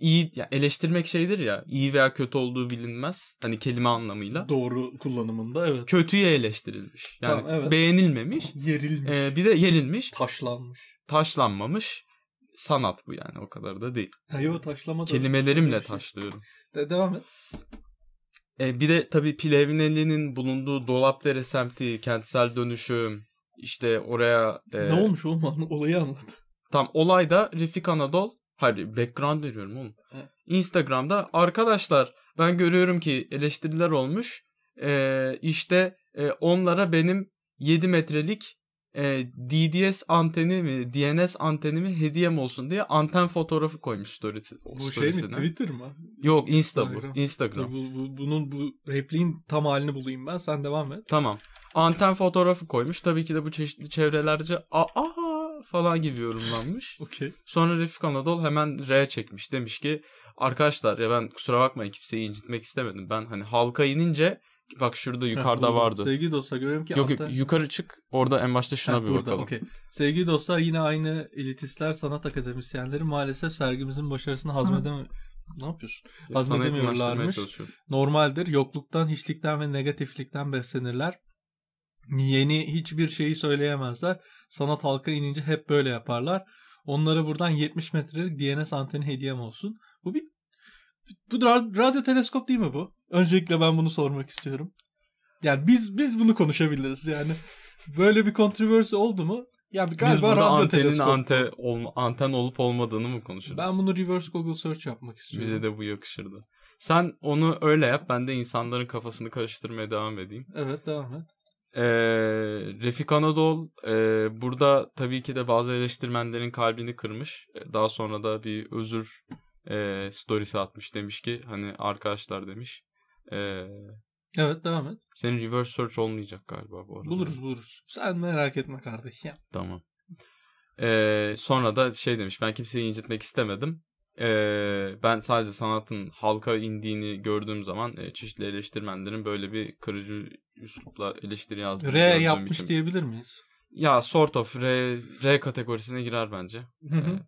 iyi ya eleştirmek şeydir ya iyi veya kötü olduğu bilinmez. Hani kelime anlamıyla. Doğru kullanımında evet. Kötüye eleştirilmiş. Yani Tamam, evet. beğenilmemiş. Yerilmiş. Ee, bir de yerilmiş, taşlanmış. taşlanmamış sanat bu yani o kadar da değil. Ha yo taşlama da. Kelimelerimle şey. taşlıyorum. De- devam et. E, bir de tabii Plevneli'nin bulunduğu Dolapdere semti, kentsel dönüşüm, işte oraya... e, ne olmuş oğlum olayı anlat. Tam olayda Refik Anadol, hayır background veriyorum oğlum. He. Instagram'da arkadaşlar ben görüyorum ki eleştiriler olmuş. E, işte e, onlara benim 7 metrelik e, DDS anteni mi DNS antenimi hediyem olsun diye anten fotoğrafı koymuş story'si, Bu şey mi. Twitter mı? Yok Insta bu. Instagram. Bu, bu- bunun bu repliğin tam halini bulayım ben. Sen devam et. Tamam. Anten fotoğrafı koymuş. Tabii ki de bu çeşitli çevrelerce aa falan gibi yorumlanmış. Okey. Sonra Refik Anadol hemen R çekmiş. Demiş ki arkadaşlar ya ben kusura bakmayın kimseyi incitmek istemedim. Ben hani halka inince bak şurada yukarıda Heh, buldum. vardı. Sevgili dostlar görüyorum ki Yok yok anten- yukarı çık. Orada en başta şuna Heh, bir burada, bakalım. okey. Sevgili dostlar yine aynı elitistler sanat akademisyenleri maalesef sergimizin başarısını hazmedemiyor. Ne yapıyorsun? Hazmedemiyorlarmış. Normaldir. Yokluktan, hiçlikten ve negatiflikten beslenirler. Yeni hiçbir şeyi söyleyemezler. Sanat halka inince hep böyle yaparlar. Onlara buradan 70 metrelik DNS anteni hediyem olsun. Bu bir bu ra- radyo teleskop değil mi bu? Öncelikle ben bunu sormak istiyorum. Yani biz biz bunu konuşabiliriz yani. Böyle bir controversy oldu mu? Ya galiba Biz burada radyo antenin teleskop. ante, ol- anten olup olmadığını mı konuşuruz? Ben bunu reverse Google search yapmak istiyorum. Bize de bu yakışırdı. Sen onu öyle yap. Ben de insanların kafasını karıştırmaya devam edeyim. Evet devam et. Ee, Refik Anadol e, burada tabii ki de bazı eleştirmenlerin kalbini kırmış. E, Daha sonra da bir özür e, storiesi atmış. Demiş ki hani arkadaşlar demiş. E, Evet devam et. senin reverse search olmayacak galiba bu arada. Buluruz buluruz. Sen merak etme kardeşim. Tamam. E, sonra da şey demiş ben kimseyi incitmek istemedim. Ben sadece sanatın halka indiğini gördüğüm zaman e, çeşitli eleştirmenlerin böyle bir kırıcı üslupla eleştiri yazdığını R yapmış için- diyebilir miyiz? Ya sort of R, R kategorisine girer bence. Hı hı.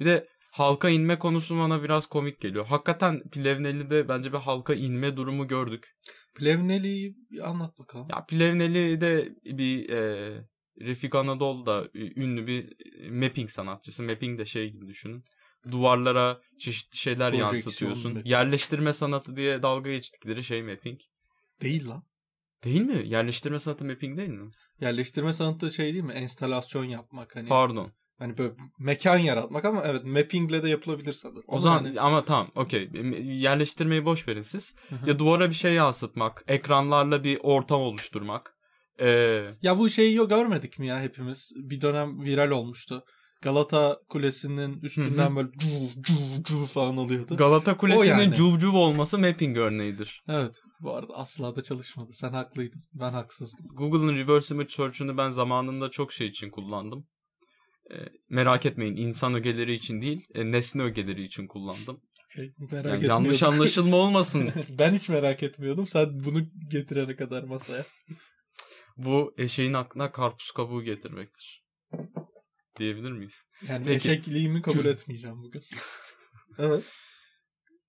Bir de halka inme konusu bana biraz komik geliyor. Hakikaten Plevneli'de bence bir halka inme durumu gördük. Plevneli'yi anlat bakalım. Ya Plevneli'de bir e, Refik Anadolu da ünlü bir mapping sanatçısı. Mapping de şey gibi düşünün. Duvarlara çeşitli şeyler Projeksiyon yansıtıyorsun. mapping. Yerleştirme sanatı diye dalga geçtikleri şey mapping. Değil lan. Değil mi? Yerleştirme sanatı mapping değil mi? Yerleştirme sanatı şey değil mi? Enstalasyon yapmak hani. Pardon. Hani böyle mekan yaratmak ama evet mappingle de yapılabilir sanırım. O Ama zaman hani- ama tamam okey. Yerleştirmeyi boş verin siz. Ya duvara bir şey yansıtmak, ekranlarla bir ortam oluşturmak. Ee, Ya bu şeyi görmedik mi ya hepimiz? Bir dönem viral olmuştu. Galata Kulesi'nin üstünden böyle cuv cuv cuv falan oluyordu. Galata Kulesi'nin yani. cuvcuv olması mapping örneğidir. evet. Bu arada asla da çalışmadı. Sen haklıydın. Ben haksızdım. Google'ın reverse image search'ünü ben zamanında çok şey için kullandım. Ee, merak etmeyin insan ögeleri için değil, e, nesne ögeleri için kullandım. Okey, merak Yani yanlış anlaşılma olmasın. ben hiç merak etmiyordum. Sen bunu getirene kadar masaya. Bu eşeğin aklına karpuz kabuğu getirmektir. Diyebilir miyiz? Yani Peki. eşekliğimi kabul etmeyeceğim bugün. evet.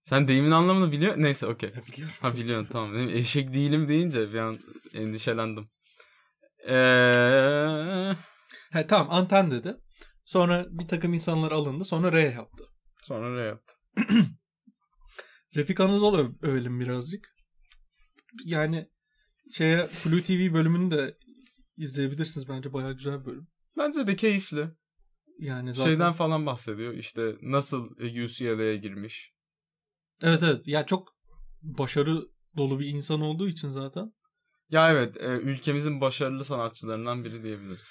Sen deyimin anlamını biliyor Neyse okey. Biliyorum. Ha biliyorsun tamam. Benim eşek değilim deyince bir an endişelendim. Eee... He, tamam anten dedi. Sonra bir takım insanlar alındı. Sonra R yaptı. Sonra ne yaptı? Refik Anadolu öv- övelim birazcık. Yani şeye Blue TV bölümünü de izleyebilirsiniz. Bence bayağı güzel bir bölüm. Bence de keyifli. Yani zaten... Şeyden falan bahsediyor. İşte nasıl UCLA'ya girmiş. Evet evet. Ya çok başarı dolu bir insan olduğu için zaten. Ya evet e, ülkemizin başarılı sanatçılarından biri diyebiliriz.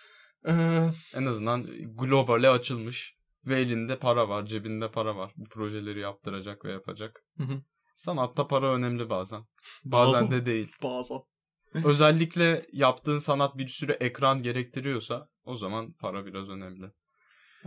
Ee, En azından globale açılmış ve elinde para var, cebinde para var. Bu projeleri yaptıracak ve yapacak. Hı hı. Sanatta para önemli bazen. Bazen, de değil. Bazen. Özellikle yaptığın sanat bir sürü ekran gerektiriyorsa o zaman para biraz önemli.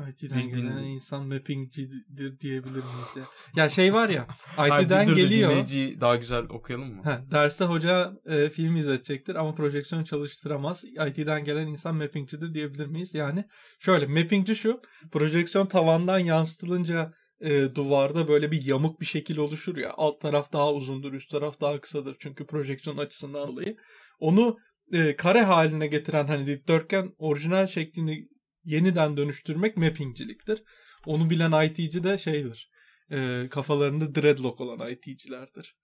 IT'den Bildiğin- gelen insan mappingcidir diyebilir miyiz ya? Ya şey var ya IT'den dur, geliyor. Dinleyiciyi daha güzel okuyalım mı? Ha, derste hoca e, film izletecektir ama projeksiyon çalıştıramaz. IT'den gelen insan mappingcidir diyebilir miyiz? Yani şöyle mappingci şu. Projeksiyon tavandan yansıtılınca e, duvarda böyle bir yamuk bir şekil oluşur ya. Alt taraf daha uzundur, üst taraf daha kısadır. Çünkü projeksiyon açısından dolayı. Onu e, kare haline getiren hani dikdörtgen orijinal şeklini yeniden dönüştürmek mappingciliktir. Onu bilen IT'ci de şeydir. E, kafalarında dreadlock olan IT'cilerdir.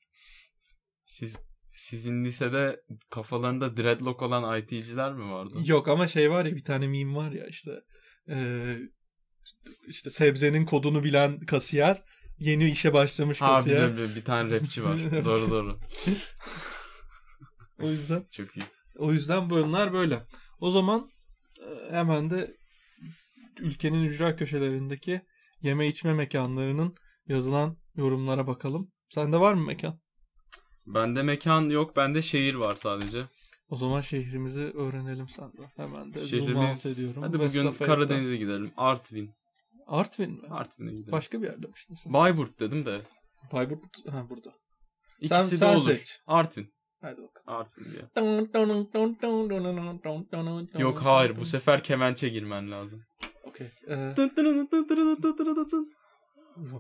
Siz sizin lisede kafalarında dreadlock olan IT'ciler mi vardı? Yok ama şey var ya bir tane meme var ya işte eee, işte sebzenin kodunu bilen kasiyer yeni işe başlamış Ha bir, kasiyer. de bir, bir tane rapçi var. Doğru doğru. O yüzden Çok iyi. O yüzden bunlar böyle. O zaman e, hemen de ülkenin ücra köşelerindeki yeme içme mekanlarının yazılan yorumlara bakalım. Sende var mı mekan? Bende mekan yok. Bende şehir var sadece. O zaman şehrimizi öğrenelim senden. Hemen de Şehrimiz. ediyorum. Hadi bugün. Karadeniz'e gidelim. Artvin. Artvin mi? Artvin'e gidelim. Başka bir yerde misin sen? Bayburt dedim de. Bayburt ha burada. İkisi de sen olur. seç. Artvin. Hadi bakalım. Artvin diye. Yok hayır bu sefer kemençe girmen lazım. Okey. Ee,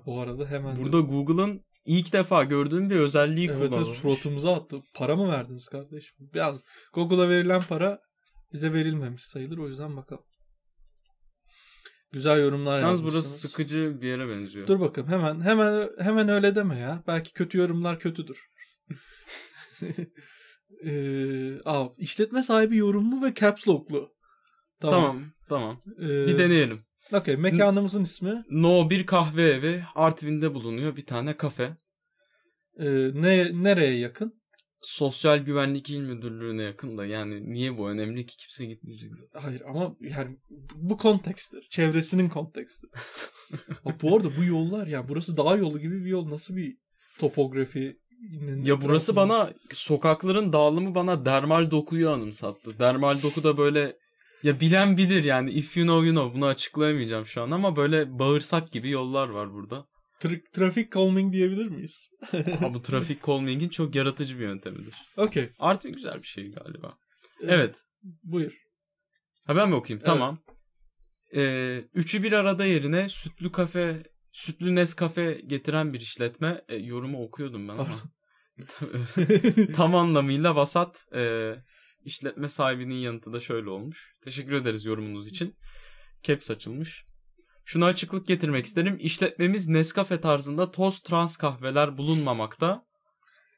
bu arada hemen Burada Google'ın ilk defa gördüğüm bir özelliği evet, evet suratımıza attı. Para mı verdiniz kardeşim? Biraz Google'a verilen para bize verilmemiş sayılır. O yüzden bakalım. Güzel yorumlar Yalnız burası sıkıcı bir yere benziyor. Dur bakalım hemen hemen hemen öyle deme ya. Belki kötü yorumlar kötüdür. ee, aa, işletme sahibi yorumlu ve caps lock'lu. Tamam tamam. Ee, Bir deneyelim. Okey mekanımızın ismi No bir kahve evi Artvin'de bulunuyor. Bir tane kafe. e, ne nereye yakın? Sosyal Güvenlik İl Müdürlüğü'ne yakın da yani niye bu önemli ki kimse gitmeyecek. Hayır ama yani bu konteksttir. Çevresinin konteksti. Bak bu arada bu yollar ya burası dağ yolu gibi bir yol. Nasıl bir topografi? Ya burası bana sokakların dağılımı bana dermal dokuyu anımsattı. Dermal doku da böyle ya bilen bilir yani if you know you know bunu açıklayamayacağım şu an ama böyle bağırsak gibi yollar var burada. Tra- trafik calming diyebilir miyiz? Ha, bu trafik calming'in çok yaratıcı bir yöntemidir. Okey. Artvin güzel bir şey galiba. Ee, Evet. Buyur. Ha ben mi okuyayım? Evet. Tamam. Ee, üçü bir arada yerine sütlü kafe, sütlü Nescafe getiren bir işletme. E, yorumu okuyordum ben ama. Tam anlamıyla vasat. E, işletme sahibinin yanıtı da şöyle olmuş. Teşekkür ederiz yorumunuz için. Caps açılmış. Şuna açıklık getirmek isterim. İşletmemiz Nescafe tarzında toz trans kahveler bulunmamakta.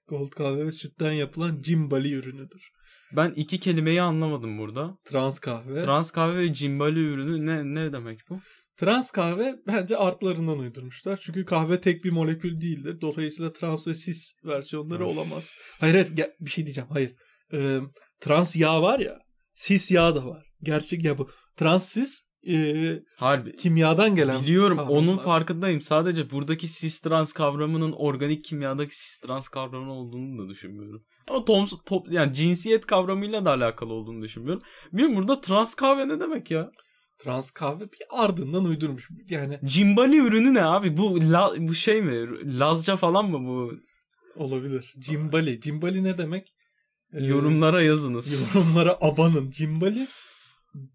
Gold kahve ve sütten yapılan cimbali ürünüdür. Ben iki kelimeyi anlamadım burada. Trans kahve. Trans kahve ve cimbali ürünü ne ne demek bu? Trans kahve bence artlarından uydurmuşlar. Çünkü kahve tek bir molekül değildir. Dolayısıyla trans ve cis versiyonları olamaz. Hayır hayır ge- bir şey diyeceğim. Hayır. Ee, trans yağ var ya. Cis yağ da var. Gerçek ya bu. Trans cis e, Harbi. kimyadan gelen Biliyorum kavramlar. onun farkındayım. Sadece buradaki cis trans kavramının organik kimyadaki cis trans kavramı olduğunu da düşünmüyorum. Ama tom, top, yani cinsiyet kavramıyla da alakalı olduğunu düşünmüyorum. Bilmiyorum burada trans kahve ne demek ya? Trans kahve bir ardından uydurmuş. Yani Cimbali ürünü ne abi? Bu la, bu şey mi? Lazca falan mı bu? olabilir. Cimbali. Cimbali ne demek? Ee, Yorumlara yazınız. Yorumlara abanın. Cimbali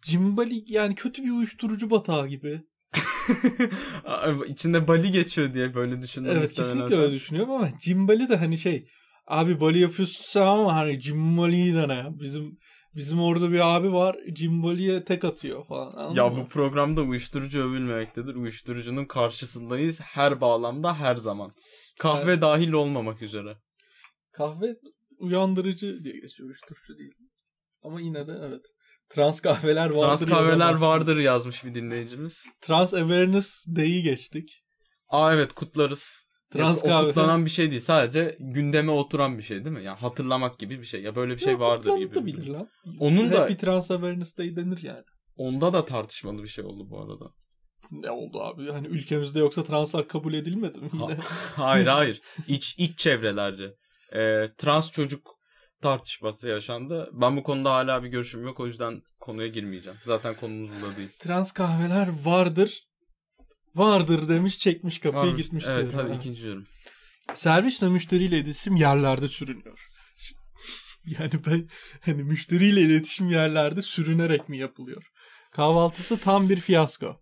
Cimbali yani kötü bir uyuşturucu batağı gibi. İçinde bali geçiyor diye böyle düşündüm. Evet kesinlikle sen. öyle düşünüyorum ama cimbali de hani şey abi bali yapıyorsun ama hani cimbali de ne? Bizim bizim orada bir abi var cimbaliye tek atıyor falan. Ya mı? bu programda uyuşturucu övülmemektedir. Uyuşturucunun karşısındayız her bağlamda her zaman. Kahve dahil olmamak üzere. Kahve uyandırıcı diye geçiyor uyuşturucu değil. Ama yine de evet. Trans kahveler vardır Trans kahveler vardır yazmış bir dinleyicimiz. Trans Awareness Day'i geçtik. Aa evet kutlarız. Trans Ya, kahve. kutlanan bir şey değil. Sadece gündeme oturan bir şey değil mi? Yani hatırlamak gibi bir şey. Ya böyle bir şey Ya, vardır gibi. kutlanabilir lan. Onun da- Happy Trans Awareness Day denir yani. Onda da tartışmalı bir şey oldu bu arada. Ne oldu abi? Hani ülkemizde yoksa translar kabul edilmedi mi yine? hayır hayır. İç, iç çevrelerce. Ee, trans çocuk tartışması yaşandı. Ben bu konuda hala bir görüşüm yok. O yüzden konuya girmeyeceğim. Zaten konumuz bu da değil. Trans kahveler vardır. Vardır demiş çekmiş kapıyı Varmış. gitmiş Evet hadi Ha. ikinci yorum. Servisle müşteriyle iletişim yerlerde sürünüyor. Yani ben hani müşteriyle iletişim yerlerde sürünerek mi yapılıyor? Kahvaltısı tam bir fiyasko.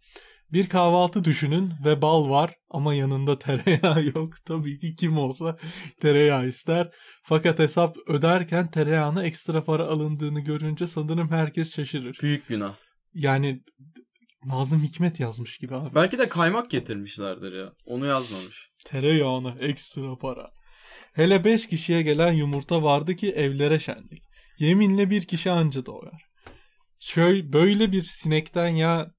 Bir kahvaltı düşünün ve bal var ama yanında tereyağı yok. Tabii ki kim olsa tereyağı ister. Fakat hesap öderken tereyağına ekstra para alındığını görünce sanırım herkes şaşırır. Büyük günah. Yani Nazım Hikmet yazmış gibi abi. Belki de kaymak getirmişlerdir ya. Onu yazmamış. Tereyağına ekstra para. Hele 5 kişiye gelen yumurta vardı ki evlere şenlik. Yeminle bir kişi anca doğar. Şöyle böyle bir sinekten ya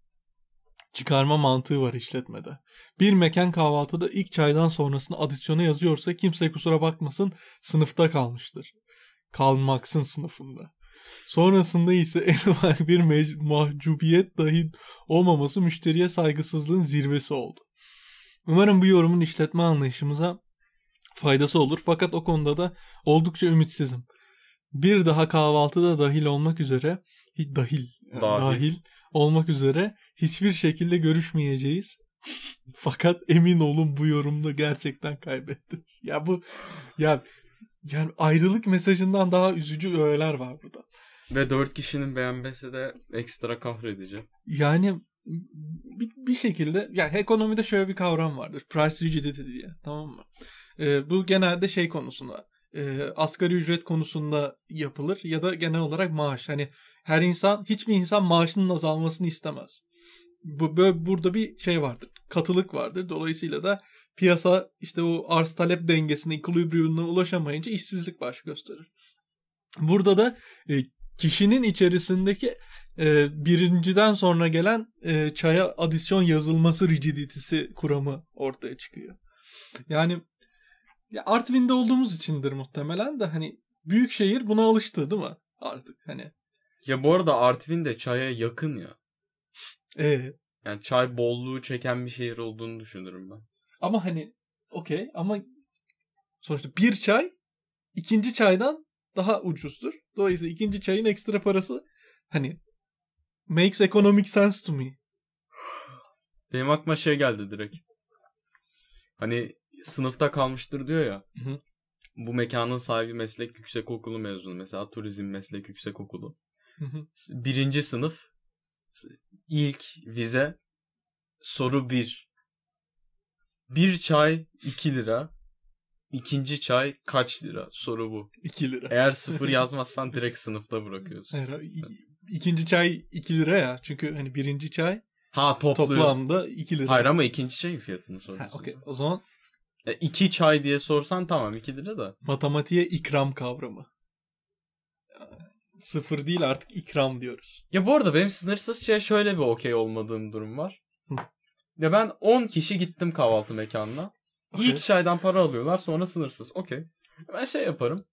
çıkarma mantığı var işletmede. Bir mekan kahvaltıda ilk çaydan sonrasını adisyona yazıyorsa kimse kusura bakmasın sınıfta kalmıştır. Kalmaksın sınıfında. Sonrasında ise en ufak bir mahcubiyet dahi olmaması müşteriye saygısızlığın zirvesi oldu. Umarım bu yorumun işletme anlayışımıza faydası olur fakat o konuda da oldukça ümitsizim. Bir daha kahvaltıda dahil olmak üzere hi- dahil Dahil. dahil olmak üzere hiçbir şekilde görüşmeyeceğiz. Fakat emin olun bu yorumda gerçekten kaybettiniz. Ya bu ya yani ayrılık mesajından daha üzücü öğeler var burada. Ve dört kişinin beğenmesi de ekstra kahredici. Yani bir, bir şekilde yani ekonomide şöyle bir kavram vardır. Price rigidity diye. Tamam mı? Ee, bu genelde şey konusunda e, asgari ücret konusunda yapılır ya da genel olarak maaş. Hani her insan hiçbir insan maaşının azalmasını istemez. Bu böyle burada bir şey vardır. Katılık vardır. Dolayısıyla da piyasa işte o arz talep dengesine, equilibrium'una ulaşamayınca işsizlik baş gösterir. Burada da e, kişinin içerisindeki e, birinciden sonra gelen e, çaya adisyon yazılması rigiditesi kuramı ortaya çıkıyor. Yani ya Artvin'de olduğumuz içindir muhtemelen de hani büyük şehir buna alıştı değil mi? Artık hani. Ya bu arada Artvin de çaya yakın ya. E, Yani çay bolluğu çeken bir şehir olduğunu düşünürüm ben. Ama hani okey ama sonuçta bir çay ikinci çaydan daha ucuzdur. Dolayısıyla ikinci çayın ekstra parası hani makes economic sense to me. Benim aklıma şey geldi direkt. Hani sınıfta kalmıştır diyor ya. Hı hı. Bu mekanın sahibi meslek yüksekokulu mezunu. Mesela turizm meslek yüksekokulu. Hı hı. Birinci sınıf ilk vize soru bir. Bir çay 2 lira. İkinci çay kaç lira? Soru bu. 2 lira. Eğer sıfır yazmazsan direkt sınıfta bırakıyorsun. Hayır, ikinci çay 2 lira ya. Çünkü hani birinci çay Ha topluyor. toplamda 2 lira. Hayır ama ikinci çayın fiyatını soruyorsun. okey. O zaman E, iki çay diye sorsan tamam 2 lira da. matematiğe ikram kavramı. Sıfır değil artık ikram diyoruz. Ya bu arada benim sınırsız çaya şöyle bir okey olmadığım durum var. Hı. Ya ben 10 kişi gittim kahvaltı mekanına. Okey. İlk çaydan para alıyorlar sonra sınırsız. Okey. Ben şey yaparım.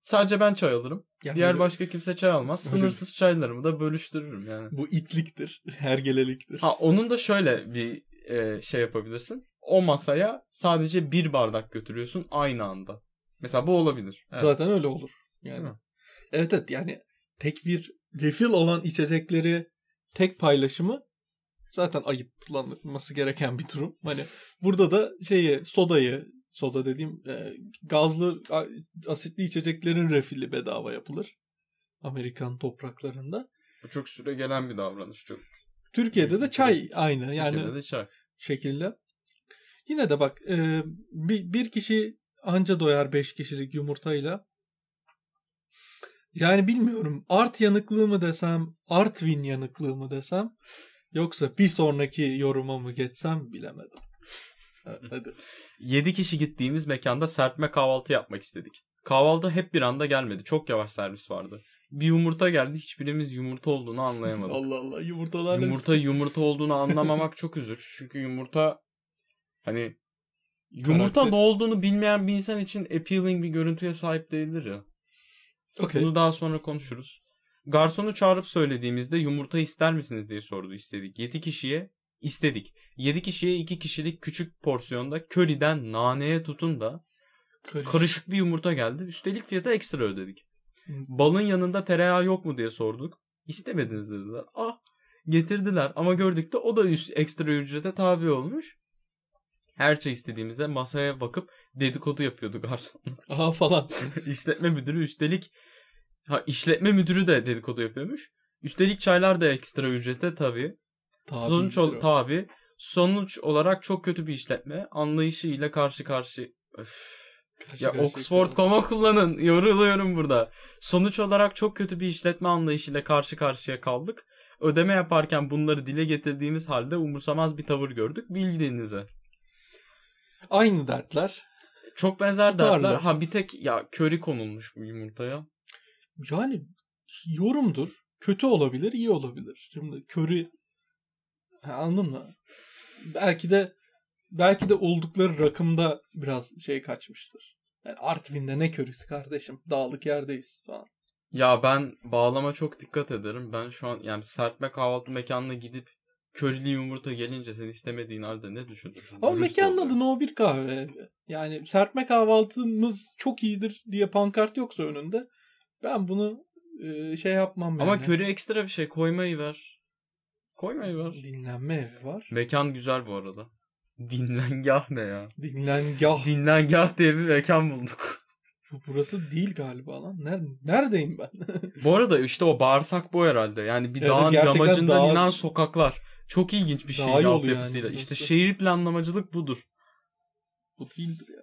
Sadece ben çay alırım. Yani Diğer böyle- başka kimse çay almaz. Sınırsız çaylarımı da bölüştürürüm yani. Bu itliktir. Hergeleliktir. Ha onun da şöyle bir e, şey yapabilirsin. O masaya sadece bir bardak götürüyorsun aynı anda. Mesela bu olabilir. Evet. Zaten öyle olur. Yani. Evet evet yani tek bir refill olan içecekleri tek paylaşımı zaten ayıplanması gereken bir durum. Hani burada da şeyi sodayı soda dediğim e, gazlı asitli içeceklerin refili bedava yapılır. Amerikan topraklarında. Bu çok süre gelen bir davranış. Çok. Türkiye'de de çay aynı yani Türkiye'de de çay. şekilde. Yine de bak e, bir, bir kişi anca doyar 5 kişilik yumurtayla. Yani bilmiyorum art yanıklığı mı desem Artvin yanıklığı mı desem yoksa bir sonraki yoruma mı geçsem bilemedim. Hadi. 7 kişi gittiğimiz mekanda serpme kahvaltı yapmak istedik. Kahvaltı hep bir anda gelmedi. Çok yavaş servis vardı. Bir yumurta geldi. Hiçbirimiz yumurta olduğunu anlayamadık. Allah Allah yumurtalarla yumurta yumurta olduğunu anlamamak çok üzücü. Çünkü yumurta hani yumurta Karakter. ne olduğunu bilmeyen bir insan için appealing bir görüntüye sahip değildir ya. Okey. Bunu daha sonra konuşuruz. Garsonu çağırıp söylediğimizde yumurta ister misiniz diye sordu istedik. 7 kişiye istedik. 7 kişiye 2 kişilik küçük porsiyonda köriden naneye tutun da Karışık. karışık bir yumurta geldi. Üstelik fiyata ekstra ödedik. Balın yanında tereyağı yok mu diye sorduk. İstemediniz dediler. Ah getirdiler ama gördük de o da üst, ekstra ücrete tabi olmuş. Her şey istediğimizde masaya bakıp dedikodu yapıyordu garson. Aha falan. işletme müdürü üstelik ha işletme müdürü de dedikodu yapıyormuş. Üstelik çaylar da ekstra ücrete tabii. Tabii Sonuç ol, tabii. Sonuç olarak çok kötü bir işletme anlayışı ile karşı karşı Öf. Ya Oxford.com'a kullanın. Yoruluyorum burada. Sonuç olarak çok kötü bir işletme anlayışıyla karşı karşıya kaldık. Ödeme yaparken bunları dile getirdiğimiz halde umursamaz bir tavır gördük bildiğinize. Aynı dertler. Çok benzer Tutarlı. dertler. Ha bir tek ya köri konulmuş bu yumurtaya. Yani yorumdur. Kötü olabilir, iyi olabilir. Şimdi körü anladın mı? Belki de belki de oldukları rakımda biraz şey kaçmıştır. Yani Artvin'de ne körüsü kardeşim? Dağlık yerdeyiz falan. Ya ben bağlama çok dikkat ederim. Ben şu an yani serpme kahvaltı mekanına gidip körili yumurta gelince sen istemediğin halde ne düşünürsün? Ama Dürüst mekanın ol adı No Bir Kahve evi. Yani serpme kahvaltımız çok iyidir diye pankart yoksa önünde ben bunu e, şey yapmam yani. Ama köri ekstra bir şey koymayı ver. Koymayı ver. Dinlenme evi var. Mekan güzel bu arada. Dinlengah ne ya? Dinlengah. Dinlengah diye bir mekan bulduk. Burası değil galiba lan. Ner neredeyim ben? bu arada işte o bağırsak bu herhalde. Yani bir Evet, dağın yamacından dağ- inen sokaklar. Çok ilginç bir şey Dağ yolu altyapısıyla. yani işte şehir planlamacılık budur. Bu değildir ya.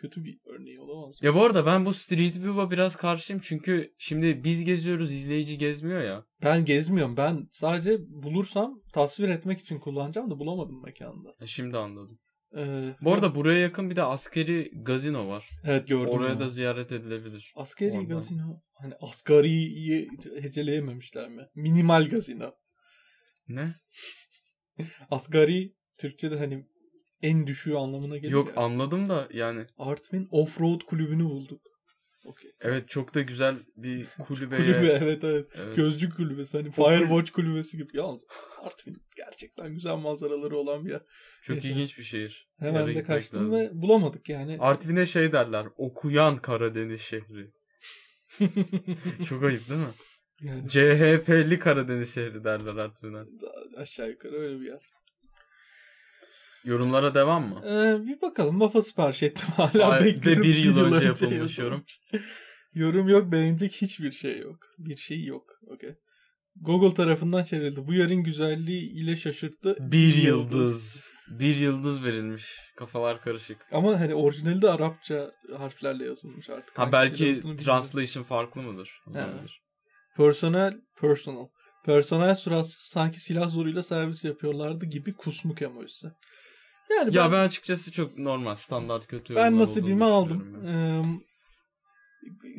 Kötü bir örneği olamaz. Ya bu arada ben bu Street View'a biraz karşıyım. Çünkü şimdi biz geziyoruz izleyici gezmiyor ya. Ben gezmiyorum. Ben sadece bulursam tasvir etmek için kullanacağım da bulamadım mekanda. Ha, Şimdi anladım. Ee, Bu arada buraya yakın bir de askeri gazino var. evet gördüm. Oraya ya. da ziyaret edilebilir. Askeri Oradan. gazino. Hani asgariyi heceleyememişler mi? Minimal gazino. Ne? Asgari Türkçe'de hani en düşüğü anlamına geliyor. Yok ya. anladım da yani. Artvin Offroad kulübünü bulduk. Okey. Evet çok da güzel bir kulübeye. Kulübe evet evet. Evet. Gözcü kulübesi hani Firewatch kulübesi gibi. Yalnız Artvin gerçekten güzel manzaraları olan bir yer. Çok Neyse. ilginç bir şehir. Hemen de gitmek kaçtım lazım. ve bulamadık yani. Artvin'e şey derler. Okuyan Karadeniz şehri. Çok ayıp değil mi? yani CHP'li Karadeniz şehri derler Artvin'e. aşağı yukarı öyle bir yer. Yorumlara devam mı? Ee, bir bakalım waffle sipariş ettim hala Ay, ve bekliyorum. bir yıl önce yapılmış yorum. yorum yok beğenecek hiçbir şey yok. Bir şey yok. Okey. Google tarafından çevrildi. Bu yarın güzelliği ile şaşırttı. Bir yıldız. Bir yıldız verilmiş. Kafalar karışık. Ama hani orijinali de Arapça harflerle yazılmış artık. Ha Hangi belki bilmiyorum. translation farklı mıdır? Olabilir. Personel, personal. Personel sırası sanki silah zoruyla servis yapıyorlardı gibi kusmuk emojisi. Yani Ya ben, ben açıkçası çok normal standart kötü ben nasibimi aldım. Ee,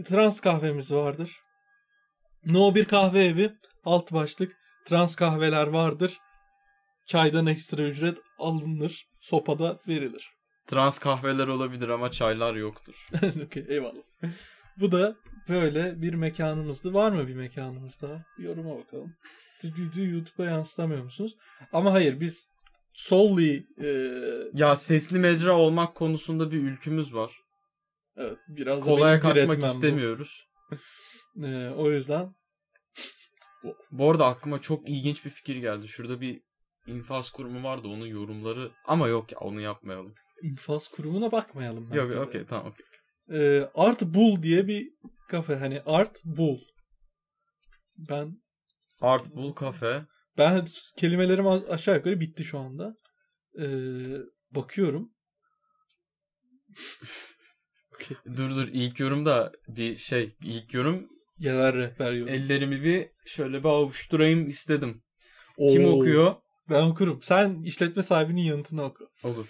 trans kahvemiz vardır. No bir kahve evi. Alt başlık. Trans kahveler vardır. Çaydan ekstra ücret alınır. Sopada verilir. Trans kahveler olabilir ama çaylar yoktur. Okey eyvallah. Bu da böyle bir mekanımızdı. Var mı bir mekanımız daha? Yoruma bakalım. Siz videoyu YouTube'a yansıtamıyor musunuz? Ama hayır biz solely e, Ya sesli mecra olmak konusunda bir ülkümüz var. evet, biraz Kolaya kaçmak istemiyoruz. E, o yüzden Bu arada aklıma çok ilginç bir fikir geldi. Şurada bir infaz kurumu vardı onun yorumları ama yok ya onu yapmayalım. infaz kurumuna bakmayalım. Yok okey tamam okey. E, Art Bull diye bir kafe. Hani Art Bull. Ben Art Bull Cafe. Ben kelimelerim aşağı yukarı bitti şu anda. E, bakıyorum. Okey. Dur dur ilk yorumda bir şey ilk yorum Yerel rehber yorum. ellerimi bir şöyle bir avuşturayım istedim. Kim Oo. okuyor? Ben okurum. Sen işletme sahibinin yanıtını oku. Olur.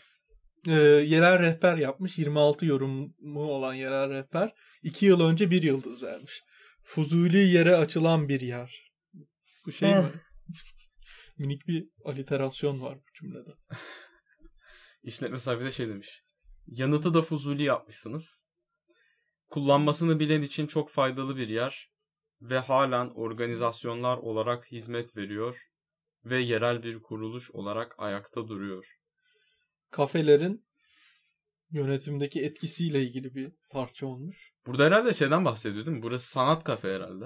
Ee, yerel rehber yapmış. 26 yorumu olan yerel rehber. 2 yıl önce bir yıldız vermiş. Fuzuli yere açılan bir yer. Bu şey Ha. mi? Minik bir aliterasyon var bu cümlede. İşletme sahibi de şey demiş. Yanıtı da fuzuli yapmışsınız. Kullanmasını bilen için çok faydalı bir yer ve halen organizasyonlar olarak hizmet veriyor ve yerel bir kuruluş olarak ayakta duruyor. Kafelerin yönetimdeki etkisiyle ilgili bir parça olmuş. Burada herhalde şeyden bahsediyor değil mi? Burası sanat kafe herhalde.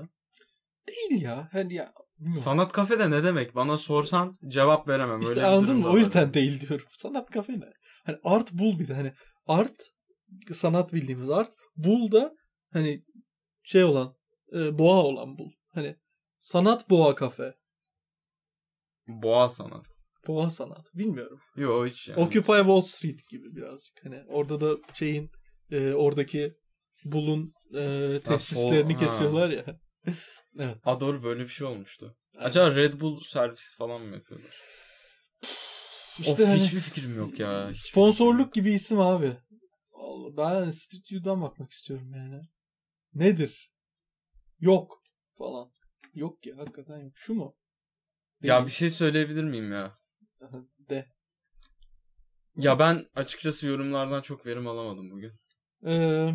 Değil ya. Hani ya bilmiyorum. Sanat kafe de ne demek? Bana sorsan cevap veremem. İşte Öyle anladın mı? O yüzden değil diyorum. Sanat kafe ne? Hani art bul bir de hani art sanat bildiğimiz art bul da hani şey olan e, boğa olan bul. Hani sanat boğa kafe. Boğa sanat. Boğa sanat. Bilmiyorum. Yok hiç yani. Occupy Wall Street gibi birazcık. Hani orada da şeyin e, oradaki bulun e, testislerini sol- kesiyorlar ya. Ha doğru böyle bir şey olmuştu. Yani Acaba Red Bull servisi falan mı yapıyorlar? işte of hani hiçbir fikrim yok ya. Hiçbir sponsorluk gibi isim abi. Allah, ben Street View'dan bakmak istiyorum yani. Nedir? Yok falan. Yok ya hakikaten yok. Şu mu? yok. Ya Değil. bir şey söyleyebilir miyim ya? De. Ya ben açıkçası yorumlardan çok verim alamadım bugün. Ee,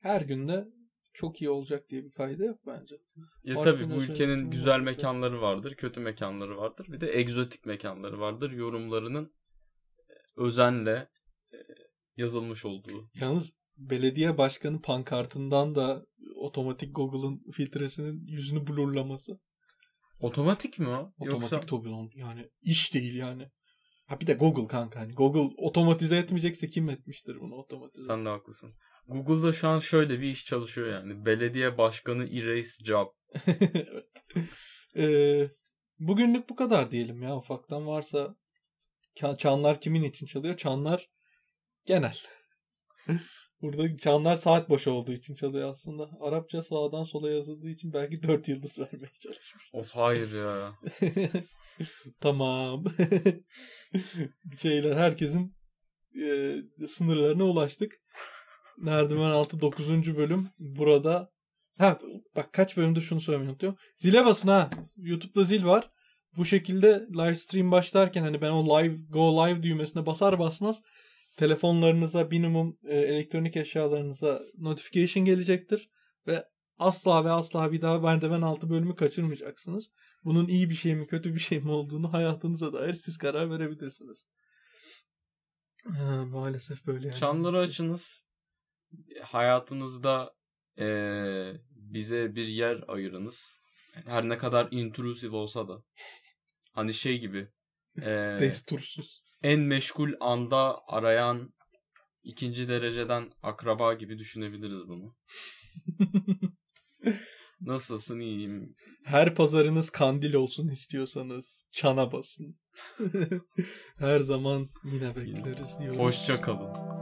her günde çok iyi olacak diye bir kaydı yok bence. Ya Farklı tabii bu ülkenin güzel var? mekanları vardır, kötü mekanları vardır. Bir de egzotik mekanları vardır. Yorumlarının e, özenle e, yazılmış olduğu. Yalnız belediye başkanı pankartından da otomatik Google'ın filtresinin yüzünü blurlaması. Otomatik mi o? Otomatik Yoksa tabii lan. Yani iş değil yani. Ha bir de Google kanka hani Google otomatize etmeyecekse kim etmiştir bunu otomatize? sen de haklısın. Google'da şu an şöyle bir iş çalışıyor yani. Belediye başkanı erase job. evet. Ee, bugünlük bu kadar diyelim ya. Ufaktan varsa çanlar kimin için çalıyor? Çanlar genel. Burada çanlar saat başı olduğu için çalıyor aslında. Arapça sağdan sola yazıldığı için belki dört yıldız vermeye çalışmış. Of hayır ya. tamam. Şeyler herkesin e, sınırlarına ulaştık. Merdiven altı 9. bölüm burada. Ha bak kaç bölümde şunu söylemeyi unutuyorum. Zile basın ha. YouTube'da zil var. Bu şekilde live stream başlarken hani ben o live go live düğmesine basar basmaz telefonlarınıza minimum e, elektronik eşyalarınıza notification gelecektir ve asla ve asla bir daha merdiven altı bölümü kaçırmayacaksınız. Bunun iyi bir şey mi kötü bir şey mi olduğunu hayatınıza dair siz karar verebilirsiniz. Ha, maalesef böyle yani. Çanları açınız. Hayatınızda eee, bize bir yer ayırınız. Her ne kadar intrusive olsa da. Hani şey gibi. eee, Destursuz. en meşgul anda arayan ikinci dereceden akraba gibi düşünebiliriz bunu. Nasılsın iyiyim. Her pazarınız kandil olsun istiyorsanız çana basın. Her zaman yine bekleriz diyoruz. Hoşça kalın.